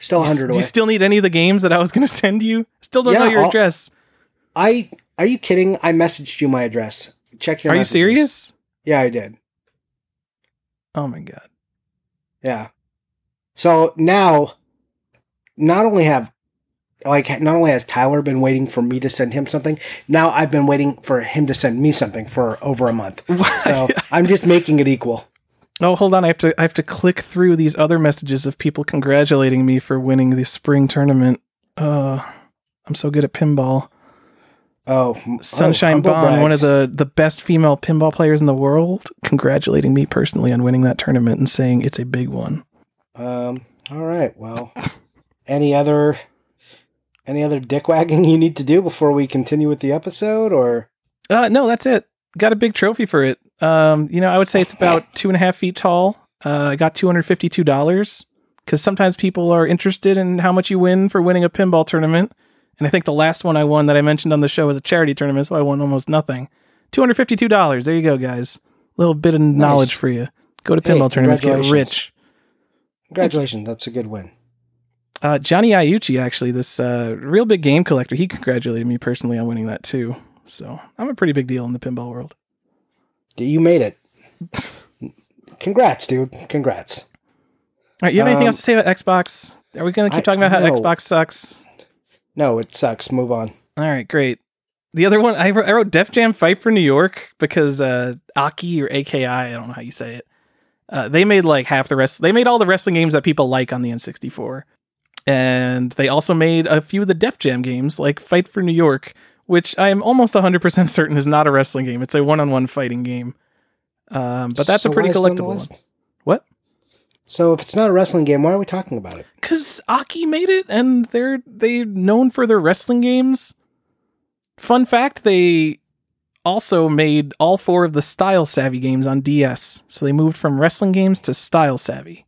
Still You s- 100 Do you still need any of the games that I was going to send you? Still don't know your I'll- address. I are you kidding? I messaged you my address. Check your Are you serious? Yeah, I did. Oh my god. Yeah. So now, not only have like not only has Tyler been waiting for me to send him something, now I've been waiting for him to send me something for over a month. So I'm just making it equal. Oh, hold on. I have to I have to click through these other messages of people congratulating me for winning the spring tournament. Uh I'm so good at pinball. Oh, Sunshine oh, Bond, one of the the best female pinball players in the world, congratulating me personally on winning that tournament and saying it's a big one. Um. All right. Well, any other any other dick wagging you need to do before we continue with the episode, or Uh no, that's it. got a big trophy for it. Um, you know, I would say it's about two and a half feet tall. Uh, I got two hundred fifty-two dollars because sometimes people are interested in how much you win for winning a pinball tournament. And I think the last one I won that I mentioned on the show was a charity tournament, so I won almost nothing. Two hundred fifty-two dollars. There you go, guys. A little bit of knowledge for you. Go to Hey, pinball tournaments, get rich. Congratulations, that's a good win. Uh, Johnny Iucci, actually, this uh, real big game collector, he congratulated me personally on winning that too. So I'm a pretty big deal in the pinball world. You made it. Congrats, dude. Congrats. All right, you have anything Um, else to say about Xbox? Are we going to keep I- talking about how no. Xbox sucks? No, it sucks. Move on. All right, great. The other one, I wrote, I wrote Def Jam Fight for New York because uh, Aki or AKI, I don't know how you say it. Uh, they made like half the rest. They made all the wrestling games that people like on the N64, and they also made a few of the Def Jam games, like Fight for New York, which I am almost 100% certain is not a wrestling game. It's a one-on-one fighting game. Um, but that's So a pretty why is it on the collectible one. So if it's not a wrestling game, why are we talking about it? Because Aki made it, and they're they known for their wrestling games. Fun fact: they also made all four of the Style Savvy games on DS. So they moved from wrestling games to Style Savvy.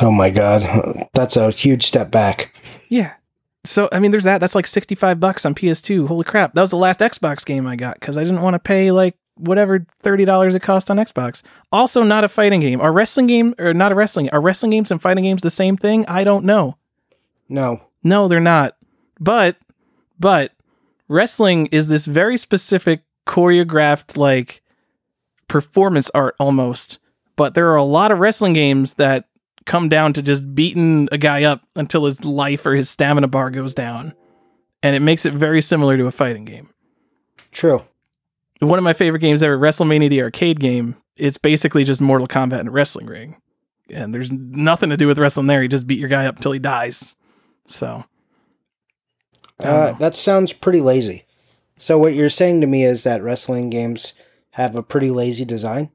Oh my god, that's a huge step back. Yeah. So I mean, there's that. That's like sixty five bucks on PS2. Holy crap! That was the last Xbox game I got because I didn't want to pay like whatever thirty dollars it cost on Xbox. Also, not a fighting game. Are wrestling game or not a wrestling? Are wrestling games and fighting games the same thing? I don't know. No, No, they're not. But but wrestling is this very specific choreographed like performance art almost. But there are a lot of wrestling games that come down to just beating a guy up until his life or his stamina bar goes down. And it makes it very similar to a fighting game. true. One of my favorite games ever, WrestleMania the arcade game, it's basically just Mortal Kombat in a wrestling ring. And there's nothing to do with wrestling there. You just beat your guy up until he dies. So Uh, that sounds pretty lazy. So what you're saying to me is that wrestling games have a pretty lazy design?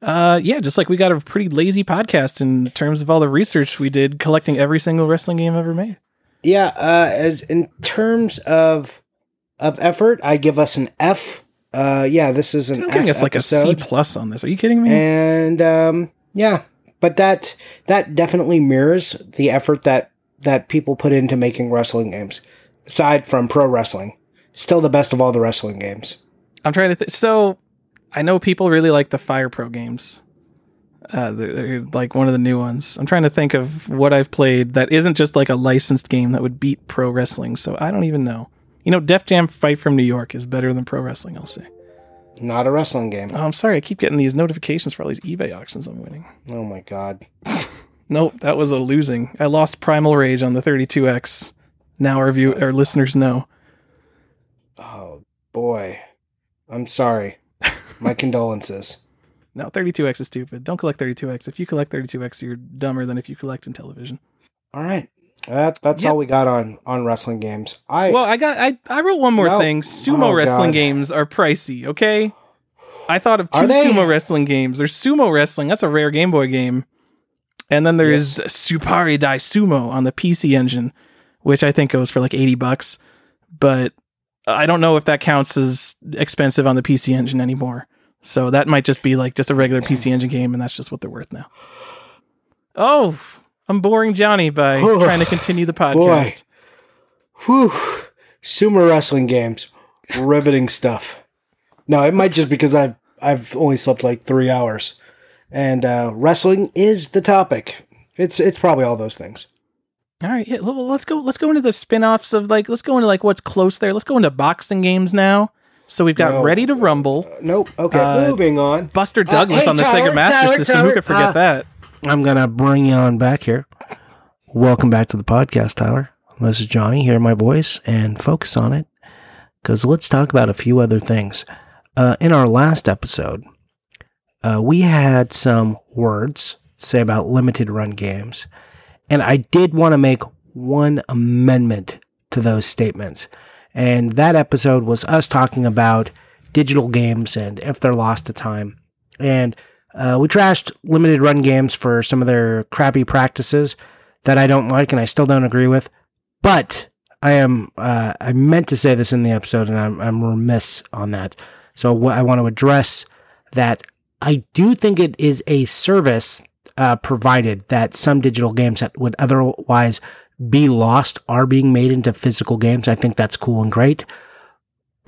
Uh, yeah, just like we got a pretty lazy podcast in terms of all the research we did collecting every single wrestling game ever made. Yeah, uh, as in terms of of effort, I give us an F. Uh, yeah, this is an I'm F giving us like a C plus on this. Are you kidding me? and um, yeah, but that that definitely mirrors the effort that that people put into making wrestling games. Aside from pro wrestling, still the best of all the wrestling games. I'm trying to. Th- so I know people really like the Fire Pro games. Uh, they're, they're like one of the new ones. I'm trying to think of what I've played that isn't just like a licensed game that would beat pro wrestling. So I don't even know. You know, Def Jam Fight from New York is better than pro wrestling. I'll say. Not a wrestling game. Oh, I'm sorry. I keep getting these notifications for all these eBay auctions I'm winning. Oh my god. Nope, that was a losing. I lost Primal Rage on the 32X. Now our view our listeners know. Oh boy. I'm sorry. My condolences. No, 32X is stupid. Don't collect 32X. If you collect 32X, you're dumber than if you collect Intellivision. All right. That, that's Yep. all we got on on wrestling games. I Well, I got I I wrote one more No. thing. Sumo Oh, wrestling God. games are pricey, okay? I thought of two Are they? sumo wrestling games. There's sumo wrestling. That's a rare Game Boy game. And then there is Supari Dai Sumo on the PC engine, which I think goes for like 80 bucks. But I don't know if that counts as expensive on the PC engine anymore. So that might just be like just a regular PC engine game, and that's just what they're worth now. Oh, I'm boring Johnny by Oh, trying to continue the podcast. Whew. Sumo wrestling games. Riveting stuff. No, it might just because I've I've only slept like three hours. And uh, wrestling is the topic. It's it's probably all those things. All right, yeah, well, let's go. Let's go into the spin-offs of like. Let's go into like what's close there. Let's go into boxing games now. So we've got No. Ready to Rumble, Uh, nope. Okay, Uh, moving on. Buster Douglas hey, on the Tyler, Sega Master Tyler, System. Tyler. Who could forget Ah. that? I'm gonna bring you on back here. Welcome back to the podcast, Tyler. This is Johnny. Hear my voice and focus on it, because let's talk about a few other things. Uh, in our last episode, uh, we had some words say about limited run games, and I did want to make one amendment to those statements. And that episode was us talking about digital games and if they're lost to time. And uh, we trashed limited run games for some of their crappy practices that I don't like and I still don't agree with. But I am uh, I meant to say this in the episode and I'm I'm remiss on that. So what I want to address that I do think it is a service uh, provided that some digital games that would otherwise be lost are being made into physical games. I think that's cool and great.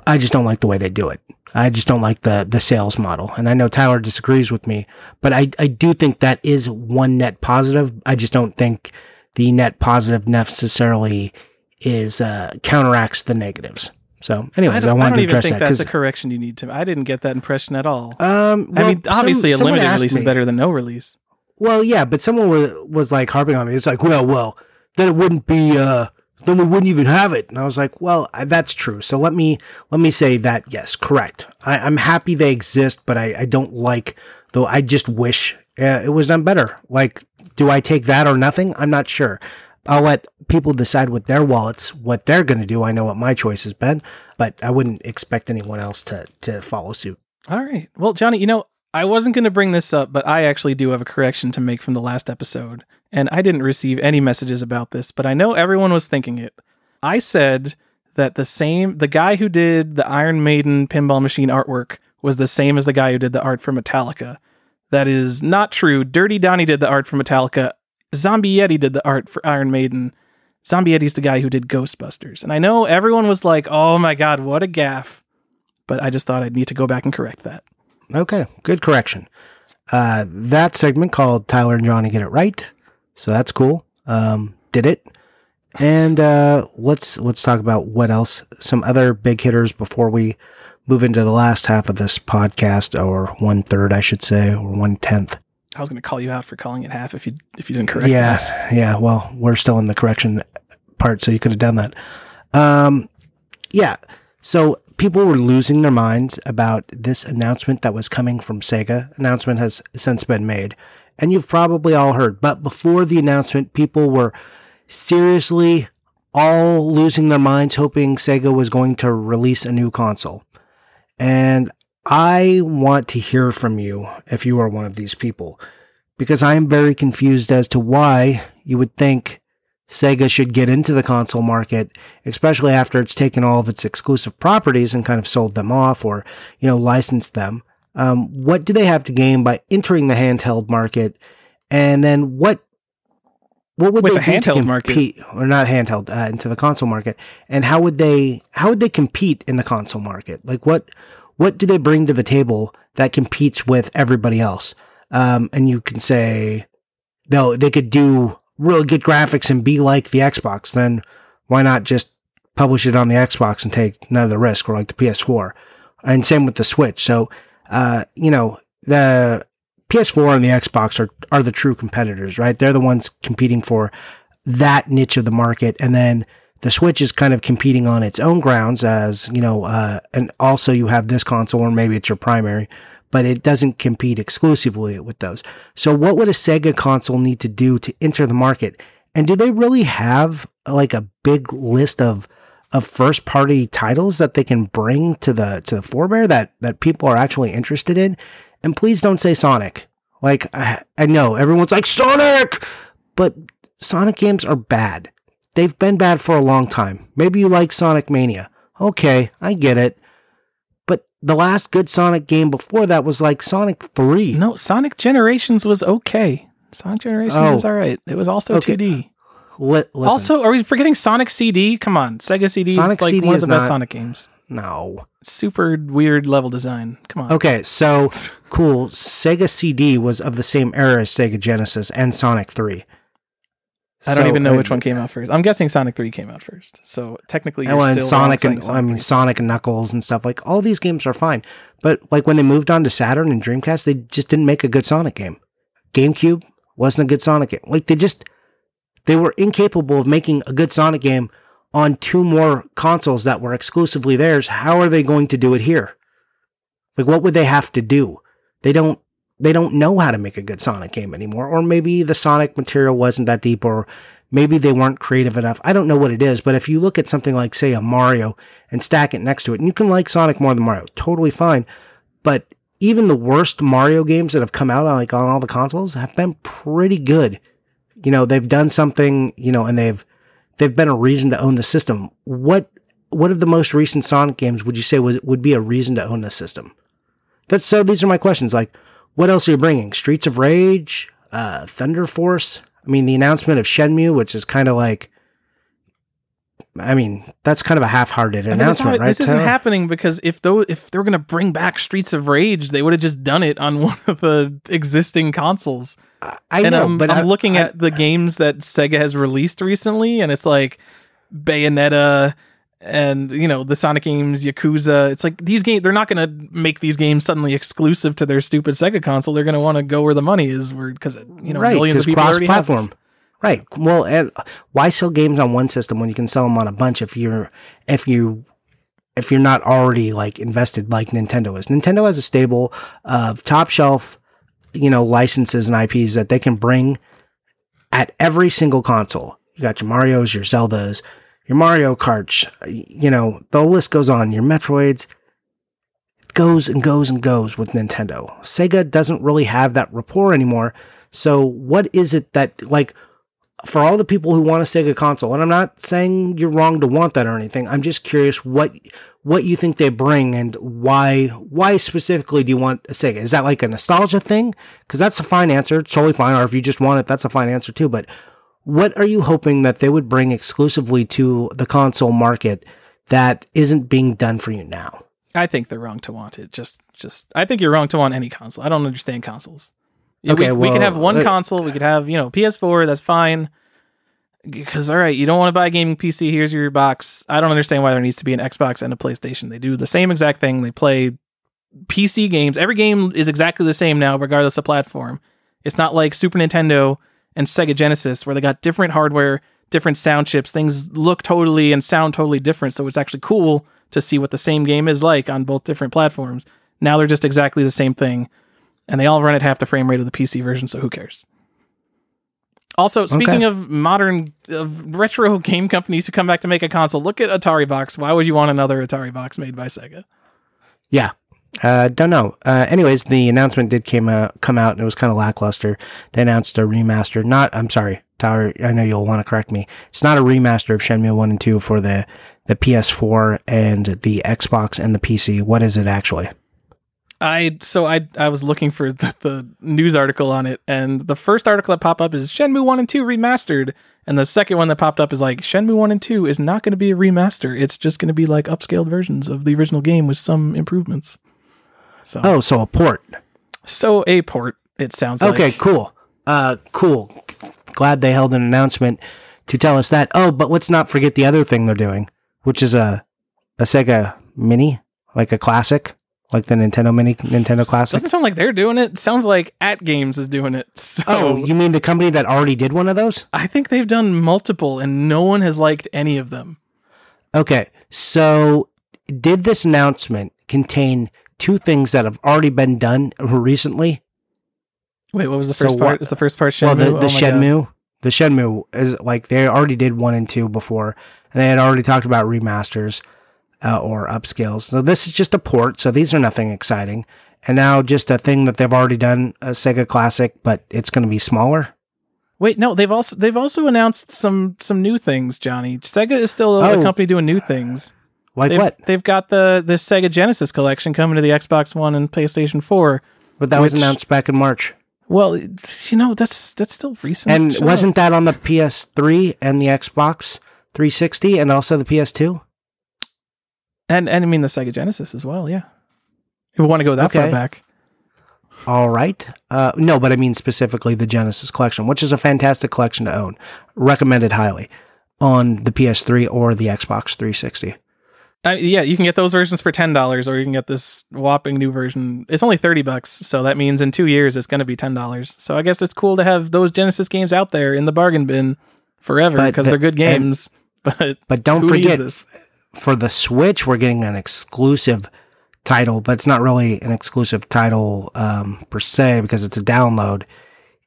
I just don't like the way they do it. I just don't like the the sales model. And I know Tyler disagrees with me, but I, I do think that is one net positive. I just don't think the net positive necessarily is uh, counteracts the negatives. So, anyways, I I, I wanted don't to address think that that's a correction you need to. I didn't get that impression at all. um, I mean, obviously, some- a limited release me- is better than no release. Well, yeah, but someone was, was like harping on me. It's like, well, well, then it wouldn't be, uh, then we wouldn't even have it. And I was like, well, I- that's true. So let me, let me say that, yes, correct. I, I'm happy they exist, but I, I don't like, though, I just wish uh, it was done better. Like, do I take that or nothing? I'm not sure. I'll let people decide with their wallets what they're going to do. I know what my choice has been, but I wouldn't expect anyone else to, to follow suit. All right. Well, Johnny, you know, I wasn't going to bring this up, but I actually do have a correction to make from the last episode. And I didn't receive any messages about this, but I know everyone was thinking it. I said that the same, the guy who did the Iron Maiden pinball machine artwork was the same as the guy who did the art for Metallica. That is not true. Dirty Donny did the art for Metallica. Zombie Yeti did the art for Iron Maiden. Zombie Yeti's the guy who did Ghostbusters. And I know everyone was like, oh my God, what a gaff. But I just thought I'd need to go back and correct that. Okay, good correction. Uh, that segment called Tyler and Johnny Get It Right. So that's cool. Um, did it. And uh, let's let's talk about what else. Some other big hitters before we move into the last half of this podcast, or one third, I should say, or one tenth. I was going to call you out for calling it half if you if you didn't correct Yeah, that. yeah. Well, we're still in the correction part, so you could have done that. Um, yeah. So people were losing their minds about this announcement that was coming from Sega. Announcement has since been made, and you've probably all heard. But before the announcement, people were seriously all losing their minds, hoping Sega was going to release a new console. And I want to hear from you if you are one of these people because I am very confused as to why you would think Sega should get into the console market, especially after it's taken all of its exclusive properties and kind of sold them off or, you know, licensed them. Um, what do they have to gain by entering the handheld market? And then what what would With they the do to handheld market? compete, or not handheld, uh, into the console market? And how would they how would they compete in the console market? Like what what do they bring to the table that competes with everybody else? Um, and you can say, no, they could do really good graphics and be like the Xbox. Then why not just publish it on the Xbox and take none of the risk, or like the PS4? And same with the Switch. So, uh, you know, the PS4 and the Xbox are are the true competitors, right? They're the ones competing for that niche of the market, and then the Switch is kind of competing on its own grounds as, you know, uh, and also you have this console or maybe it's your primary, but it doesn't compete exclusively with those. So what would a Sega console need to do to enter the market? And do they really have like a big list of of first party titles that they can bring to the to the forebear that that people are actually interested in? And please don't say Sonic. Like I, I know everyone's like Sonic, but Sonic games are bad. They've been bad for a long time. Maybe you like Sonic Mania. Okay, I get it. But the last good Sonic game before that was like Sonic 3. No, Sonic Generations was okay. Sonic Generations Oh. is all right. It was also Okay. 2D. Li- Also, are we forgetting Sonic CD? Come on, Sega CD Sonic is like CD one of the best not- Sonic games. no. Super weird level design. Come on. Okay, so cool. Sega CD was of the same era as Sega Genesis and Sonic 3. I don't So, even know which one came out first. I'm guessing Sonic 3 came out first. So technically, you're And still Sonic and saying I mean 3. Sonic and Knuckles and stuff like all these games are fine, but like when they moved on to Saturn and Dreamcast, they just didn't make a good Sonic game. GameCube wasn't a good Sonic game. Like they just they were incapable of making a good Sonic game on two more consoles that were exclusively theirs. How are they going to do it here? Like what would they have to do? They don't they don't know how to make a good Sonic game anymore or maybe the Sonic material wasn't that deep or maybe they weren't creative enough. I don't know what it is, but if you look at something like say a Mario and stack it next to it and you can like Sonic more than Mario, totally fine. But even the worst Mario games that have come out on like on all the consoles have been pretty good. You know, they've done something, you know, and they've they've been a reason to own the system. What what of the most recent Sonic games would you say was would be a reason to own the system? That's so. These are my questions. Like, what else are you bringing? Streets of Rage, uh, Thunder Force. I mean, the announcement of Shenmue, which is kind of like, I mean, that's kind of a half-hearted I mean, announcement, not- right? This isn't happening because if though if they're gonna bring back Streets of Rage, they would have just done it on one of the existing consoles. I and know, I'm, but I'm I- looking I- at the games that Sega has released recently, and it's like Bayonetta and you know the Sonic games, Yakuza. It's like these games. They're not going to make these games suddenly exclusive to their stupid Sega console. They're going to want to go where the money is, because you know right, millions of people already have. them. cross-platform. Right. Well, and why sell games on one system when you can sell them on a bunch if you're if you if you're not already like invested like Nintendo is. Nintendo has a stable of top shelf, you know, licenses and IPs that they can bring at every single console. You got your Mario's, your Zeldas, your Mario Karts, you know, the list goes on. Your Metroids It goes and goes and goes with Nintendo. Sega doesn't really have that rapport anymore. So what is it that like for all the people who want a Sega console, and I'm not saying you're wrong to want that or anything. I'm just curious what what you think they bring and why why specifically do you want a Sega? Is that like a nostalgia thing? Because that's a fine answer, it's totally fine. Or if you just want it, that's a fine answer too. But what are you hoping that they would bring exclusively to the console market that isn't being done for you now? I think they're wrong to want it. Just, just. I think you're wrong to want any console. I don't understand consoles. Okay, we, we could have one uh, console. We could have, you know, PS4. That's fine. Because all right, you don't want to buy a gaming PC. Here's your box. I don't understand why there needs to be an Xbox and a PlayStation. They do the same exact thing. They play PC games. Every game is exactly the same now, regardless of platform. It's not like Super Nintendo and Sega Genesis where they got different hardware, different sound chips. Things look totally and sound totally different. So it's actually cool to see what the same game is like on both different platforms. Now they're just exactly the same thing, and they all run at half the frame rate of the PC version. So who cares? Also, speaking Okay. of modern of retro game companies who come back to make a console, look at Atari Box. Why would you want another Atari Box made by Sega? Yeah. Uh, don't know. Uh, anyways, the announcement did came out, come out and it was kind of lackluster. They announced a remaster. Not, I'm sorry, Tower. I know you'll want to correct me. It's not a remaster of Shenmue 1 and 2 for the, the PS4 and the Xbox and the PC. What is it actually? I so I I was looking for the, the news article on it, and the first article that popped up is Shenmue One and Two remastered, and the second one that popped up is like Shenmue One and Two is not going to be a remaster; it's just going to be like upscaled versions of the original game with some improvements. So Oh, so a port. so a port. It sounds like Okay, like. cool. Uh, cool. Glad they held an announcement to tell us that. Oh, but let's not forget the other thing they're doing, which is a a Sega Mini, like a classic, like the Nintendo Mini, Nintendo Classic. Doesn't sound like they're doing it. Sounds like AtGames is doing it. So Oh, you mean the company that already did one of those? I think they've done multiple, and no one has liked any of them. Okay, so did this announcement contain two things that have already been done recently? Wait, what was the So first part? what- Is the first part Shenmue? Well, the, Oh the God. Shenmue, the Shenmue is like they already did one and two before, and they had already talked about remasters uh, or upscales. So this is just a port. So these are nothing exciting, and now just a thing that they've already done, a Sega Classic, but it's going to be smaller. Wait, no, they've also they've also announced some some new things, Johnny. Sega is still a, a Oh. company doing new things. Like They've, what? They've got the the Sega Genesis collection coming to the Xbox One and PlayStation 4. But that was announced back in March, Well, you know, that's that's still recent. and Shut wasn't up. that on the PS3 and the Xbox 360 and also the PS2? And and I mean the Sega Genesis as well, yeah. If we want to go that far back. All right. Uh, no, but I mean specifically the Genesis collection, which is a fantastic collection to own. Recommended highly on the PS3 or the Xbox 360. Uh, yeah, you can get those versions for ten dollars, or you can get this whopping new version. It's only thirty bucks, so that means in two years it's going to be ten dollars. So I guess it's cool to have those Genesis games out there in the bargain bin forever because the- they're good games. But But don't forget, this? For the Switch, we're getting an exclusive title, but it's not really an exclusive title um, per se because it's a download.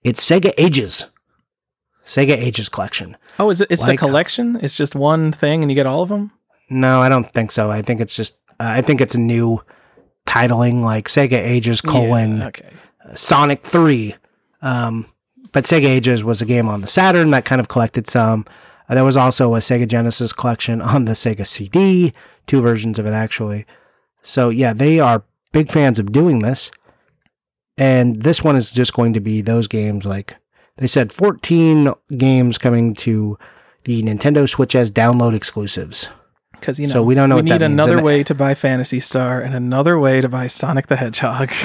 It's Sega Ages. Sega Ages collection. Oh, is it? It's like- a collection. It's just one thing, and you get all of them. No, I don't think so. I think it's just, uh, I think it's a new titling like Sega Ages colon Yeah, okay. Sonic 3. Um, but Sega Ages was a game on the Saturn that kind of collected some. Uh, there was also a Sega Genesis collection on the Sega CD, two versions of it actually. So yeah, they are big fans of doing this. And this one is just going to be those games like they said 14 games coming to the Nintendo Switch as download exclusives. Because you know So we don't know we need another And- way to buy Phantasy Star and another way to buy Sonic the Hedgehog.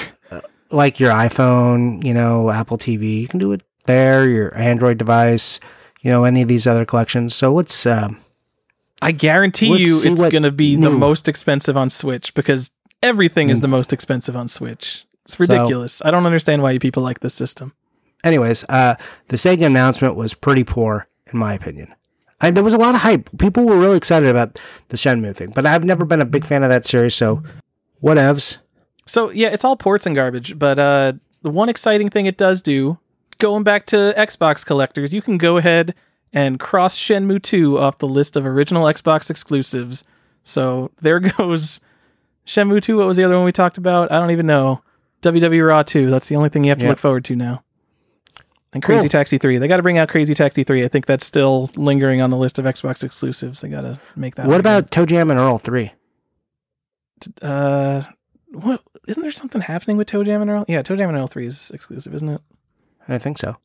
Like your iPhone, you know, Apple TV, you can do it there, your Android device, you know, any of these other collections. So let's uh, I guarantee Let's you it's going to be the most expensive on Switch because everything is Mm. the most expensive on Switch. It's ridiculous. I don't understand why you people like this system. anyways, uh, the Sega announcement was pretty poor, in my opinion. I, there was a lot of hype. People were really excited about the Shenmue thing, but I've never been a big fan of that series, so whatevs. So yeah, it's all ports and garbage. But uh, the one exciting thing it does do, going back to Xbox collectors, you can go ahead and cross Shenmue 2 off the list of original Xbox exclusives. So there goes Shenmue 2. What was the other one we talked about? I don't even know. WWE Raw 2. That's the only thing you have to Yeah. look forward to now. And Crazy Cool. Taxi 3. They got to bring out Crazy Taxi 3. I think that's still lingering on the list of Xbox exclusives. They got to make that. What about ToeJam and Earl 3? uh what isn't there something happening with ToeJam and Earl? Yeah, ToeJam and Earl 3 is exclusive, isn't it? I think so.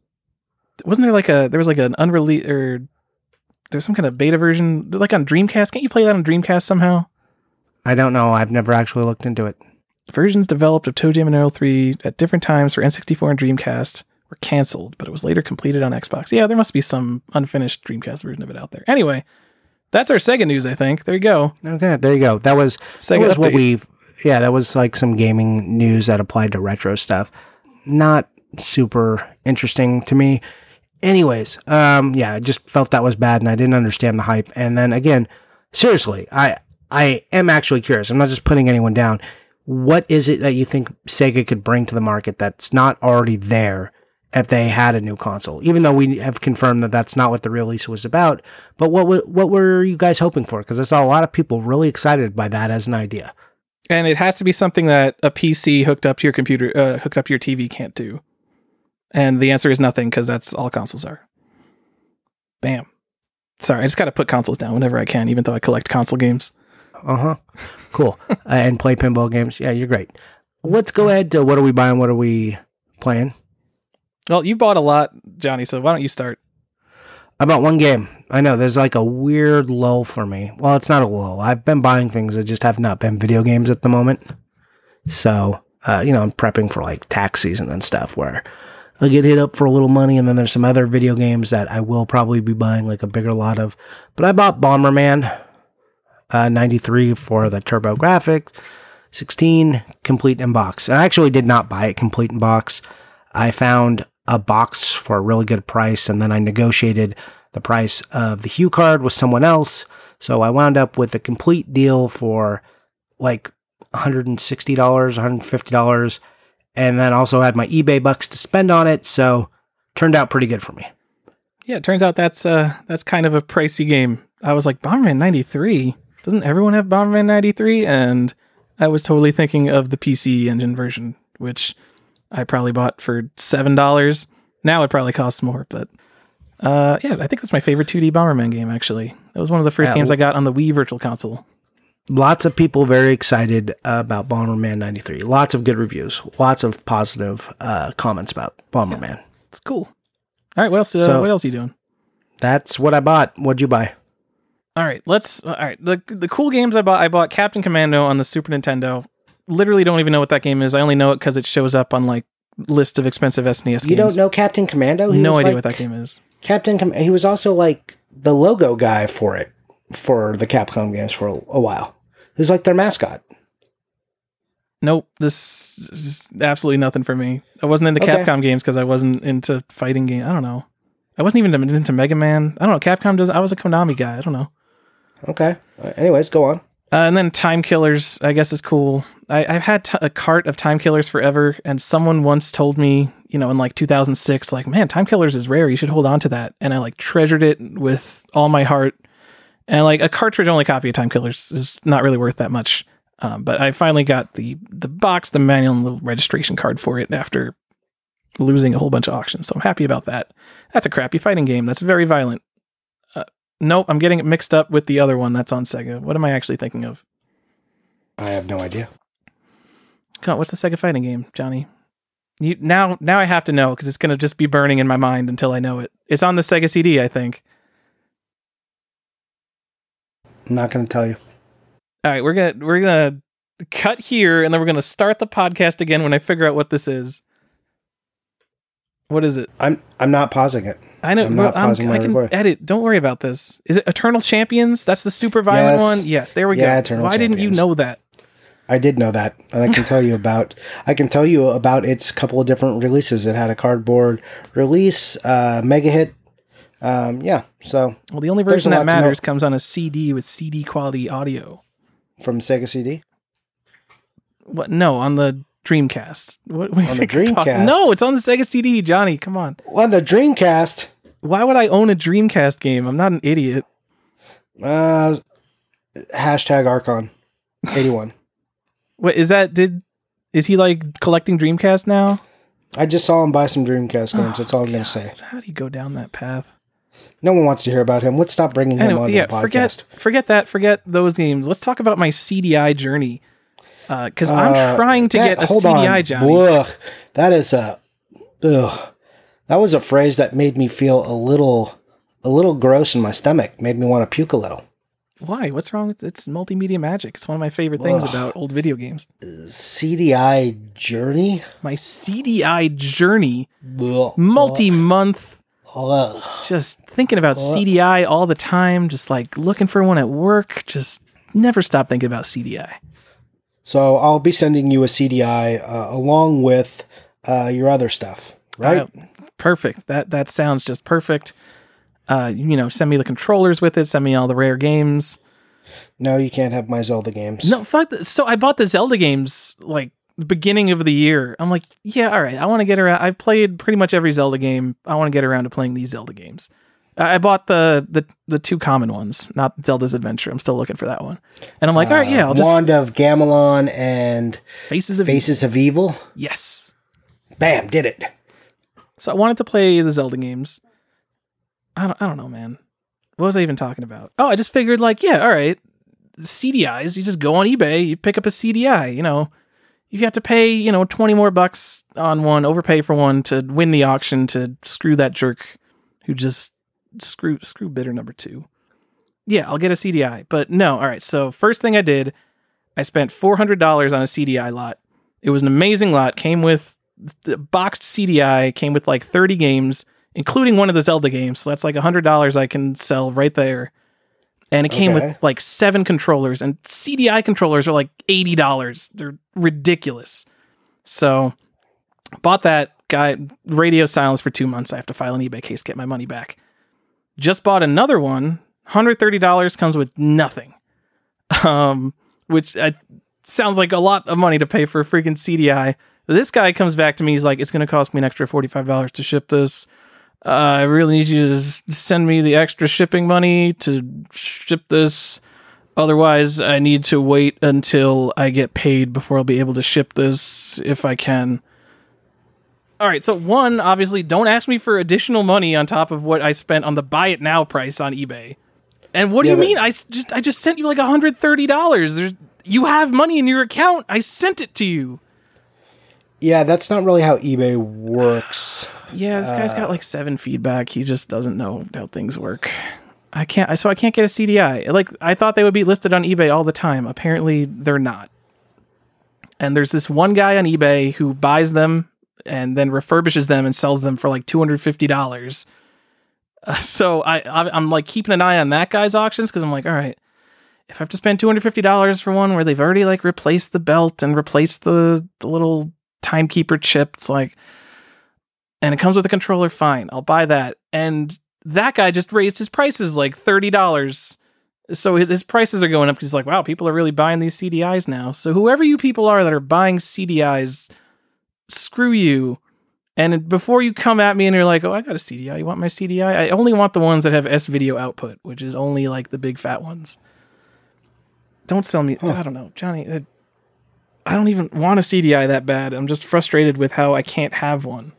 Wasn't there like a there was like an unreleased or there's some kind of beta version like on Dreamcast? Can't you play that on Dreamcast somehow? I don't know. I've never actually looked into it. Versions developed of ToeJam and Earl 3 at different times for N64 and Dreamcast were canceled, but it was later completed on Xbox. Yeah, there must be some unfinished Dreamcast version of it out there. Anyway, that's our Sega news, I think. There you go. Okay, there you go. That was that Sega was what we. Yeah, that was like some gaming news that applied to retro stuff. Not super interesting to me. Anyways, um, yeah, I just felt that was bad, and I didn't understand the hype. And then again, seriously, I I am actually curious. I'm not just putting anyone down. What is it that you think Sega could bring to the market that's not already there if they had a new console? Even though we have confirmed that that's not what the release was about. But what what were you guys hoping for? Because I saw a lot of people really excited by that as an idea. And it has to be something that a PC hooked up to your computer, uh, hooked up to your TV can't do. And the answer is nothing because that's all consoles are. Bam. Sorry, I just got to put consoles down whenever I can, even though I collect console games. Uh huh. Cool. uh, and play pinball games. Yeah, you're great. Let's go ahead to what are we buying? What are we playing? Well, you bought a lot, Johnny, so why don't you start? I bought one game. I know there's like a weird lull for me. Well, it's not a lull. I've been buying things that just have not been video games at the moment. So, uh, you know, I'm prepping for like tax season and stuff where I get hit up for a little money, and then there's some other video games that I will probably be buying like a bigger lot of. But I bought Bomberman uh, 93 for the TurboGrafx, 16 complete in box. I actually did not buy it complete in box. I found a box for a really good price, and then I negotiated the price of the HuCard with someone else. So I wound up with a complete deal for like $160, $150, and then also had my eBay bucks to spend on it. So turned out pretty good for me. Yeah, it turns out that's uh that's kind of a pricey game. I was like Bomberman 93. Doesn't everyone have Bomberman 93? And I was totally thinking of the PC engine version, which I probably bought for seven dollars. Now it probably costs more, but uh yeah, I think that's my favorite 2D Bomberman game actually. That was one of the first Yeah, games I got on the Wii Virtual Console. Lots of people very excited about Bomberman 93. Lots of good reviews. Lots of positive uh, comments about Bomberman. It's cool. All right, what else? Uh, So- what else are you doing? That's what I bought. What'd you buy? All right, let's. All right, the the cool games I bought. I bought Captain Commando on the Super Nintendo. Literally, don't even know what that game is. I only know it because it shows up on like list of expensive SNES games. You don't know Captain Commando? He no idea like- what that game is. Captain. Com- he was also like the logo guy for it for the Capcom games for a, a while. Was like their mascot. Nope, this is absolutely nothing for me. I wasn't into Okay. Capcom games because I wasn't into fighting games. I don't know. I wasn't even into Mega Man. I don't know. Capcom does. I was a Konami guy. I don't know. Okay. Uh, anyways, go on. Uh, and then Time Killers, I guess, is cool. I, I've had t- a cart of Time Killers forever, and someone once told me, you know, in like 2006, like, man, Time Killers is rare. You should hold on to that. And I like treasured it with all my heart. And like a cartridge only copy of Time Killers is not really worth that much. Um, but I finally got the the box, the manual, and the registration card for it after losing a whole bunch of auctions. So I'm happy about that. That's a crappy fighting game. That's very violent. Uh, Nope, I'm getting it mixed up with the other one that's on Sega. What am I actually thinking of? I have no idea. Come on, what's the Sega fighting game, Johnny? You now now I have to know because it's gonna just be burning in my mind until I know it. It's on the Sega CD, I think. I'm not going to tell you. All right, we're gonna we're gonna cut here, and then we're gonna start the podcast again when I figure out what this is. What is it? I'm I'm not pausing it. I know. I'm well, not pausing my I can recording. edit. Don't worry about this. Is it Eternal Champions? That's the super violent Yes. one. Yes, there we Yeah, go. Eternal Why didn't you know that? I did know that, and I can tell you about. I can tell you about its couple of different releases. It had a cardboard release, uh, mega hit. Um, yeah, so Well, the only version that lot to know. matters comes on a CD with CD quality audio. from Sega CD. What? No, on the Dreamcast. What, what On the talking- Dreamcast? No, it's on the Sega CD, Johnny. Come on. On the Dreamcast, Why would I own a Dreamcast game? I'm not an idiot. uh, hashtag Archon eighty one. What is that? Did is he like collecting Dreamcast now? I just saw him buy some Dreamcast Oh, games. That's all I'm going to say. How do you go down that path? No one wants to hear about him. Let's stop bringing him on yeah, the podcast. forget forget that. Forget those games. Let's talk about my CD-i journey. Because I'm Uh, trying to that- get a CD-i, on. Johnny. Ugh, that is a, ugh. That was a phrase that made me feel a little, a little gross in my stomach. Made me want to puke a little. Why? What's wrong with it's multimedia magic? It's one of my favorite things Ugh. about old video games. CD-i journey. My CD-i journey, Ugh. multi-month, Ugh. Just thinking about CD-i all the time, just like looking for one at work, just never stop thinking about CD-i. So I'll be sending you a CD-i uh, along with uh, your other stuff, right? Uh, perfect. That that sounds just perfect. Uh, you know, send me the controllers with it. Send me all the rare games. no, you can't have my Zelda games. No, fuck. th- So I bought the Zelda games like the beginning of the year. I'm like, yeah, all right. I want to get around. I've played pretty much every Zelda game. I want to get around to playing these Zelda games. I bought the the the two common ones, not Zelda's Adventure. I'm still looking for that one. And I'm like, all right, yeah, I'll uh, just Wand of Gamelon and Faces of Faces of Evil. Yes. Bam, did it. So I wanted to play the Zelda games. I don't, I don't know, man. What was I even talking about? Oh, I just figured, like, yeah, all right. CDIs, you just go on eBay, you pick up a CD-i, you know. You have to pay, you know, 20 more bucks on one, overpay for one to win the auction to screw that jerk who just screw screw bidder number 2. Yeah, I'll get a CD-i. But no, all right. So, first thing I did, I spent $400 on a CD-i lot. It was an amazing lot, came with the boxed CD-i came with like 30 games, including one of the Zelda games. So that's like $100 I can sell right there. And it came Okay. with like seven controllers, and CD-i controllers are like $80. They're ridiculous. So bought that, got radio silence for two months. I have to file an eBay case, get my money back. Just bought another one. $130 comes with nothing. Um, which I, sounds like a lot of money to pay for a freaking CD-i. This guy comes back to me. He's like, "It's going to cost me an extra forty five dollars to ship this. Uh, I really need you to send me the extra shipping money to ship this. Otherwise, I need to wait until I get paid before I'll be able to ship this if I can." All right, so one, obviously, don't ask me for additional money on top of what I spent on the buy it now price on eBay. And what do Yeah, you mean? I just I just sent you like hundred thirty dollars. You have money in your account. I sent it to you. Yeah, that's not really how eBay works. Yeah, this guy's got like seven feedback. He just doesn't know how things work. I can't. So I can't get a CD-i. Like I thought they would be listed on eBay all the time. Apparently they're not. And there's this one guy on eBay who buys them and then refurbishes them and sells them for like two hundred fifty dollars. Uh, so I, I I'm like keeping an eye on that guy's auctions because I'm like, all right, if I have to spend two hundred fifty dollars for one where they've already like replaced the belt and replaced the the little timekeeper chip, it's like and it comes with a controller, fine, I'll buy that. And that guy just raised his prices like thirty dollars. So his, his prices are going up. Because he's like, wow, people are really buying these CDIs now. So whoever you people are that are buying CDIs, screw you. And before you come at me and you're like, oh, I got a CD-i. You want my CD-i? I only want the ones that have S video output, which is only like the big fat ones. Don't sell me. I don't know, Johnny. uh, I don't even want a CD-i that bad. I'm just frustrated with how I can't have one.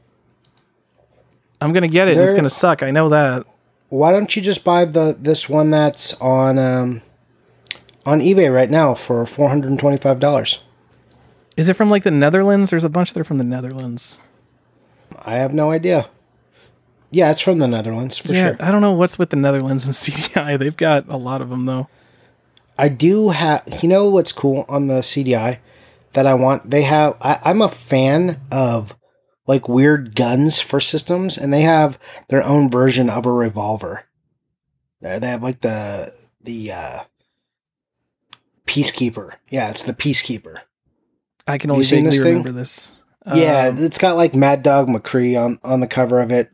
I'm gonna get it. and It's gonna suck. I know that. why don't you just buy the this one that's on um, on eBay right now for four hundred and twenty five dollars? Is it from like the Netherlands? There's a bunch that are from the Netherlands. I have no idea. Yeah, it's from the Netherlands for yeah, sure. I don't know what's with the Netherlands and CD-i. They've got a lot of them though. I do have. You know what's cool on the CD-i that I want? They have. I, I'm a fan of like weird guns for systems, and they have their own version of a revolver. They have like the the uh, Peacekeeper. Yeah, it's the Peacekeeper. I can only vaguely this thing? remember this. Yeah, Um, it's got like Mad Dog McCree on on the cover of it.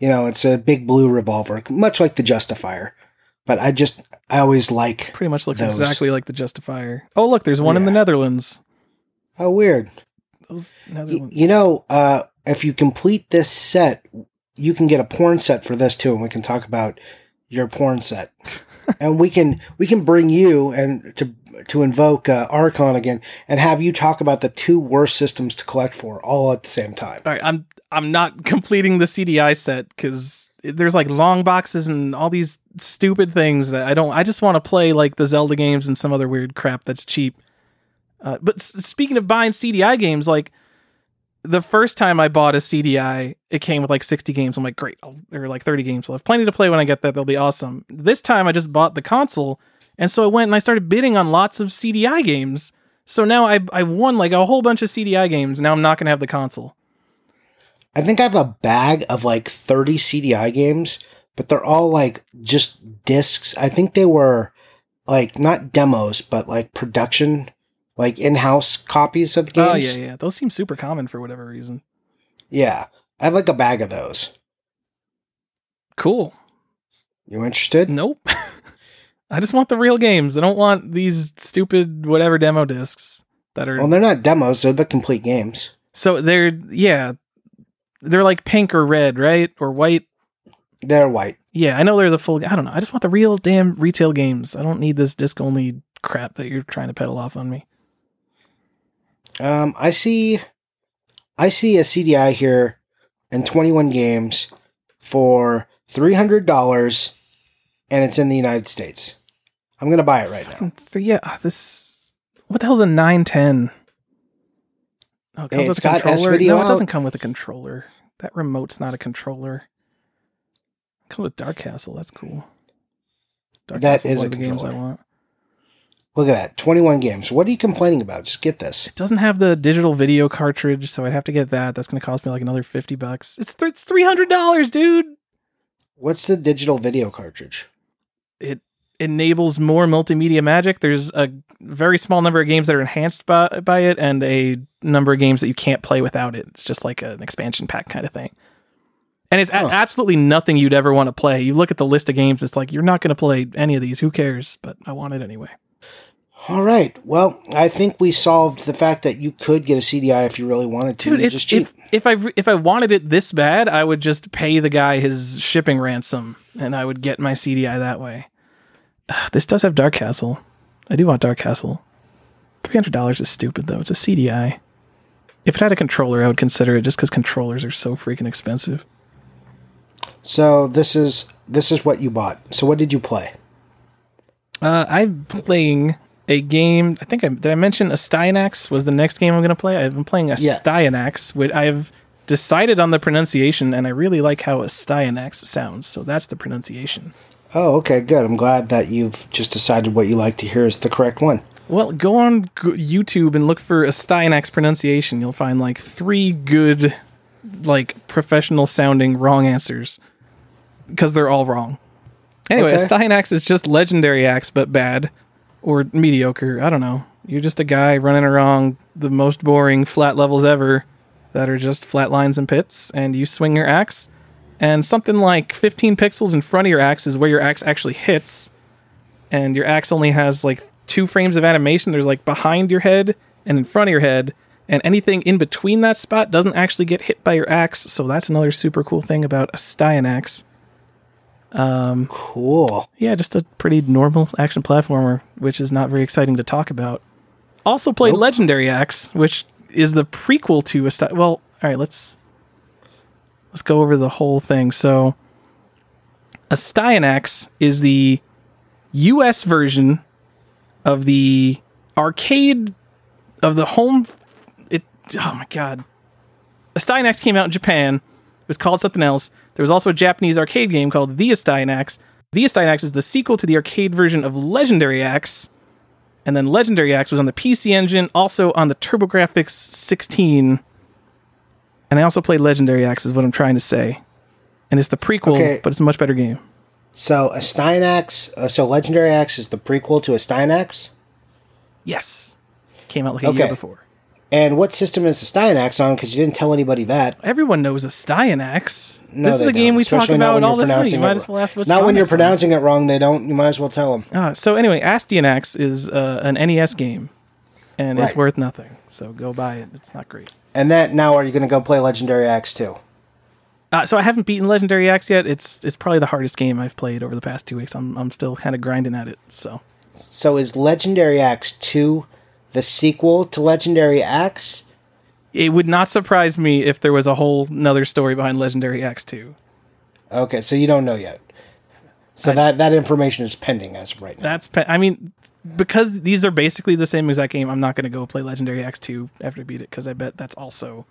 You know, it's a big blue revolver, much like the Justifier. But I just I always like. pretty much looks those. exactly like the Justifier. Oh, look, there's one in the Netherlands. Oh, weird. Those Y- Netherlands. you know, uh, if you complete this set, you can get a porn set for this too, and we can talk about your porn set. and we can we can bring you and to to invoke uh, Archon again and have you talk about the two worst systems to collect for all at the same time. All right, I'm I'm not completing the CD-i set because there's like long boxes and all these stupid things that I don't. I just want to play like the Zelda games and some other weird crap that's cheap. Uh, but s- speaking of buying CD-i games, like the first time I bought a CD-i, it came with like 60 games. I'm like, great, I'll, like 30 games. Have plenty to play when I get that. They'll be awesome. This time I just bought the console, and so I went and I started bidding on lots of CD-i games. So now I I won like a whole bunch of CD-i games. Now I'm not gonna have the console. I think I have a bag of like 30 CD-i games, but they're all like just discs. I think they were like not demos, but like production, like in-house copies of the Oh games. yeah, yeah. Those seem super common for whatever reason. Yeah. I have like a bag of those. Cool. You interested? Nope. I just want the real games. I don't want these stupid whatever demo discs that are Well, they're not demos, they're the complete games. so they're yeah. They're like pink or red, right? Or white. They're white. Yeah, I know they're the full I don't know. I just want the real damn retail games. I don't need this disc only crap that you're trying to peddle off on me. Um, I see, I see a CD-i here and 21 games for $300 and it's in the United States. I'm going to buy it right now. Yeah, this what the hell's a 910? Oh, it comes Hey, with a got controller. No, it doesn't come with a controller. That remote's not a controller. It comes with Dark Castle. That's cool. Dark That Castle's is one a of the games I want. Look at that. 21 games. What are you complaining about? Just get this. It doesn't have the digital video cartridge, so I'd have to get that. That's going to cost me like another fifty bucks. It's th- it's three hundred dollars, dude. What's the digital video cartridge? It enables more multimedia magic. There's a very small number of games that are enhanced by by it, and a number of games that you can't play without it. It's just like an expansion pack kind of thing. And it's a- absolutely nothing you'd ever want to play. You look at the list of games, it's like you're not going to play any of these. Who cares? But I want it anyway. All right. Well, I think we solved the fact that you could get a CD-i if you really wanted to. Dude, It's it's cheap. if if I if I wanted it this bad, I would just pay the guy his shipping ransom, and I would get my CD-i that way. Ugh, This does have Dark Castle. I do want Dark Castle. Three hundred dollars is stupid though. It's a CD-i. If it had a controller, I would consider it just because controllers are so freaking expensive. So this is this is what you bought. So what did you play? Uh, I'm playing a game. I think I did. I mention Astyanax was the next game I'm going to play. I've been playing Astyanax, which I've decided on the pronunciation, and I really like how Astyanax sounds. So that's the pronunciation. Oh, okay, good. I'm glad that you've just decided what you like to hear is the correct one. Well, go on YouTube and look for Astyanax pronunciation. You'll find like three good, like professional sounding wrong answers because they're all wrong. Anyway, Okay. Astyanax is just legendary axe, but bad or mediocre. I don't know. You're just a guy running around the most boring flat levels ever that are just flat lines and pits, and you swing your axe, and something like 15 pixels in front of your axe is where your axe actually hits, and your axe only has like two frames of animation. There's like behind your head and in front of your head, and anything in between that spot doesn't actually get hit by your axe. So that's another super cool thing about a Styanax. Cool. Yeah, just a pretty normal action platformer, which is not very exciting to talk about. Also played Nope. Legendary Axe, which is the prequel to a Sty- well, all right, let's let's go over the whole thing. So A Styanax is the US version of the arcade of the home it oh my god. A Styanax came out in Japan. It was called something else. There was also a Japanese arcade game called The Styanax. The Styanax is the sequel to the arcade version of Legendary Axe. And then Legendary Axe was on the PC Engine, also on the TurboGrafx 16. And I also played Legendary Axe, is what I'm trying to say. And it's the prequel, Okay. but it's a much better game. So a Styanax, uh, so Legendary Axe is the prequel to a Styanax. Yes. Came out like a year Okay. before. And what system is the Styanax on? Because you didn't tell anybody that. Everyone knows a Styanax. No, this is a game don't, we talk especially not about all this week. You might as well ask what's Not when you're Styanax on. pronouncing it wrong. They don't. You might as well tell them. Uh, so anyway, Astyanax is uh, an NES game, and it's worth nothing. So go buy it. It's not great. And that now, are you going to go play Legendary Axe too? Uh, so I haven't beaten Legendary Axe yet. It's it's probably the hardest game I've played over the past two weeks. I'm I'm still kind of grinding at it. So So is Legendary Axe two the sequel to Legendary Axe? it would not surprise me if there was a whole another story behind Legendary Axe two. Okay, so you don't know yet. So that that information is pending as of right now. That's pe- I mean because these are basically the same exact game. I'm not going to go play Legendary Axe two after I beat it because I bet that's also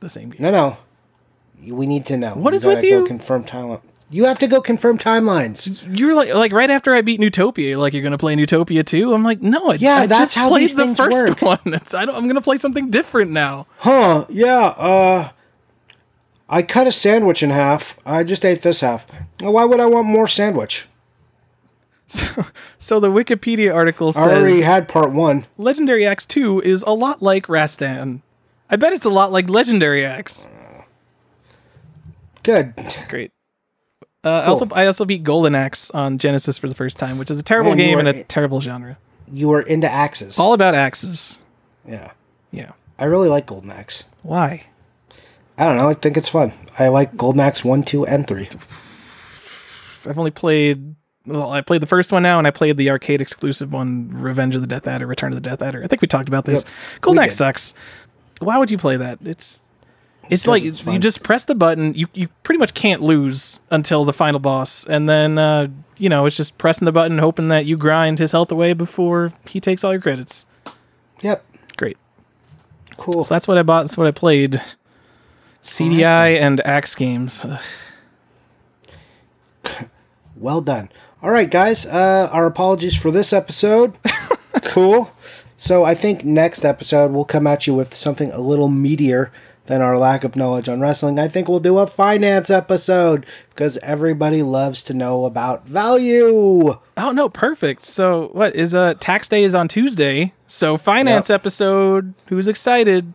the same game. No, no. We need to know. What You is with you? Confirm timeline. You have to go confirm timelines. You're like like right after I beat Neutopia, you're like you're gonna play Neutopia too. I'm like, no, I, Yeah, I that's just how played these the things first work. one. It's, I don't, I'm gonna play something different now. Huh? Yeah. Uh, I cut a sandwich in half. I just ate this half. Why would I want more sandwich? So the Wikipedia article says I already had part one. Legendary Axe 2 is a lot like Rastan. I bet it's a lot like Legendary Axe. Good. Great. Uh, I also I also beat Golden Axe on Genesis for the first time, which is a terrible Man, game are and a i- terrible genre. You were into axes. All about axes. yeah. Yeah. I really like Golden Axe. Why? I don't know. I think it's fun. I like Golden Axe 1, 2, and 3. I've only played. Well, I played the first one now, and I played the arcade exclusive one, Revenge of the Death Adder, Return of the Death Adder. I think we talked about this. Yep, Golden Axe did. sucks. Why would you play that? It's it's like it's you just press the button. You you pretty much can't lose until the final boss, and then uh, you know it's just pressing the button, hoping that you grind his health away before he takes all your credits. Yep. Great. Cool. So that's what I bought. That's what I played. CDI and Axe games. Well done. All right, guys. Uh, our apologies for this episode. cool. So I think next episode we'll come at you with something a little meatier than our lack of knowledge on wrestling. I think we'll do a finance episode because everybody loves to know about value. Oh no, perfect. So what is uh tax day is on Tuesday. So finance Yep. episode. Who's excited?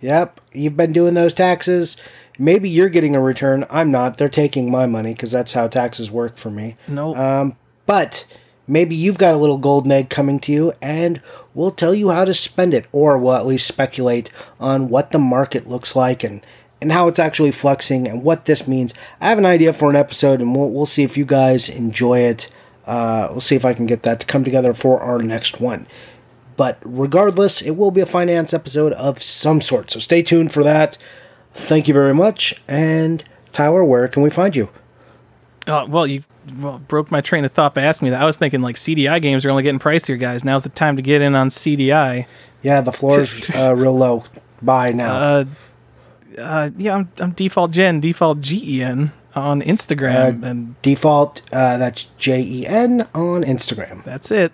Yep, you've been doing those taxes. Maybe you're getting a return. I'm not. They're taking my money because that's how taxes work for me. No. Um, but maybe you've got a little golden egg coming to you, and we'll tell you how to spend it, or we'll at least speculate on what the market looks like and and how it's actually flexing and what this means. I have an idea for an episode, and we'll we'll see if you guys enjoy it. Uh, we'll see if I can get that to come together for our next one. But regardless, it will be a finance episode of some sort. So stay tuned for that. Thank you very much. And Tyler, where can we find you? Oh, well, you well, broke my train of thought by asking me that. I was thinking like CD-i games are only getting pricier, guys. Now's the time to get in on CD-i. Yeah, the floor's uh, real low. Bye now. Uh, uh, yeah, I'm, I'm default Gen, default GEN on Instagram, and Default, uh, that's J E N on Instagram. that's it.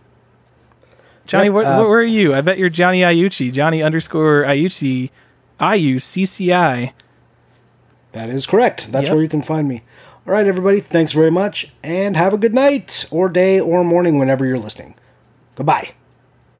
Johnny, Yep, where, uh, where are you? I bet you're Johnny Iucci, Johnny underscore Iucci, IU CCI. That is correct. That's Yep. where you can find me. All right, everybody. Thanks very much, and have a good night, or day, or morning, whenever you're listening. Goodbye.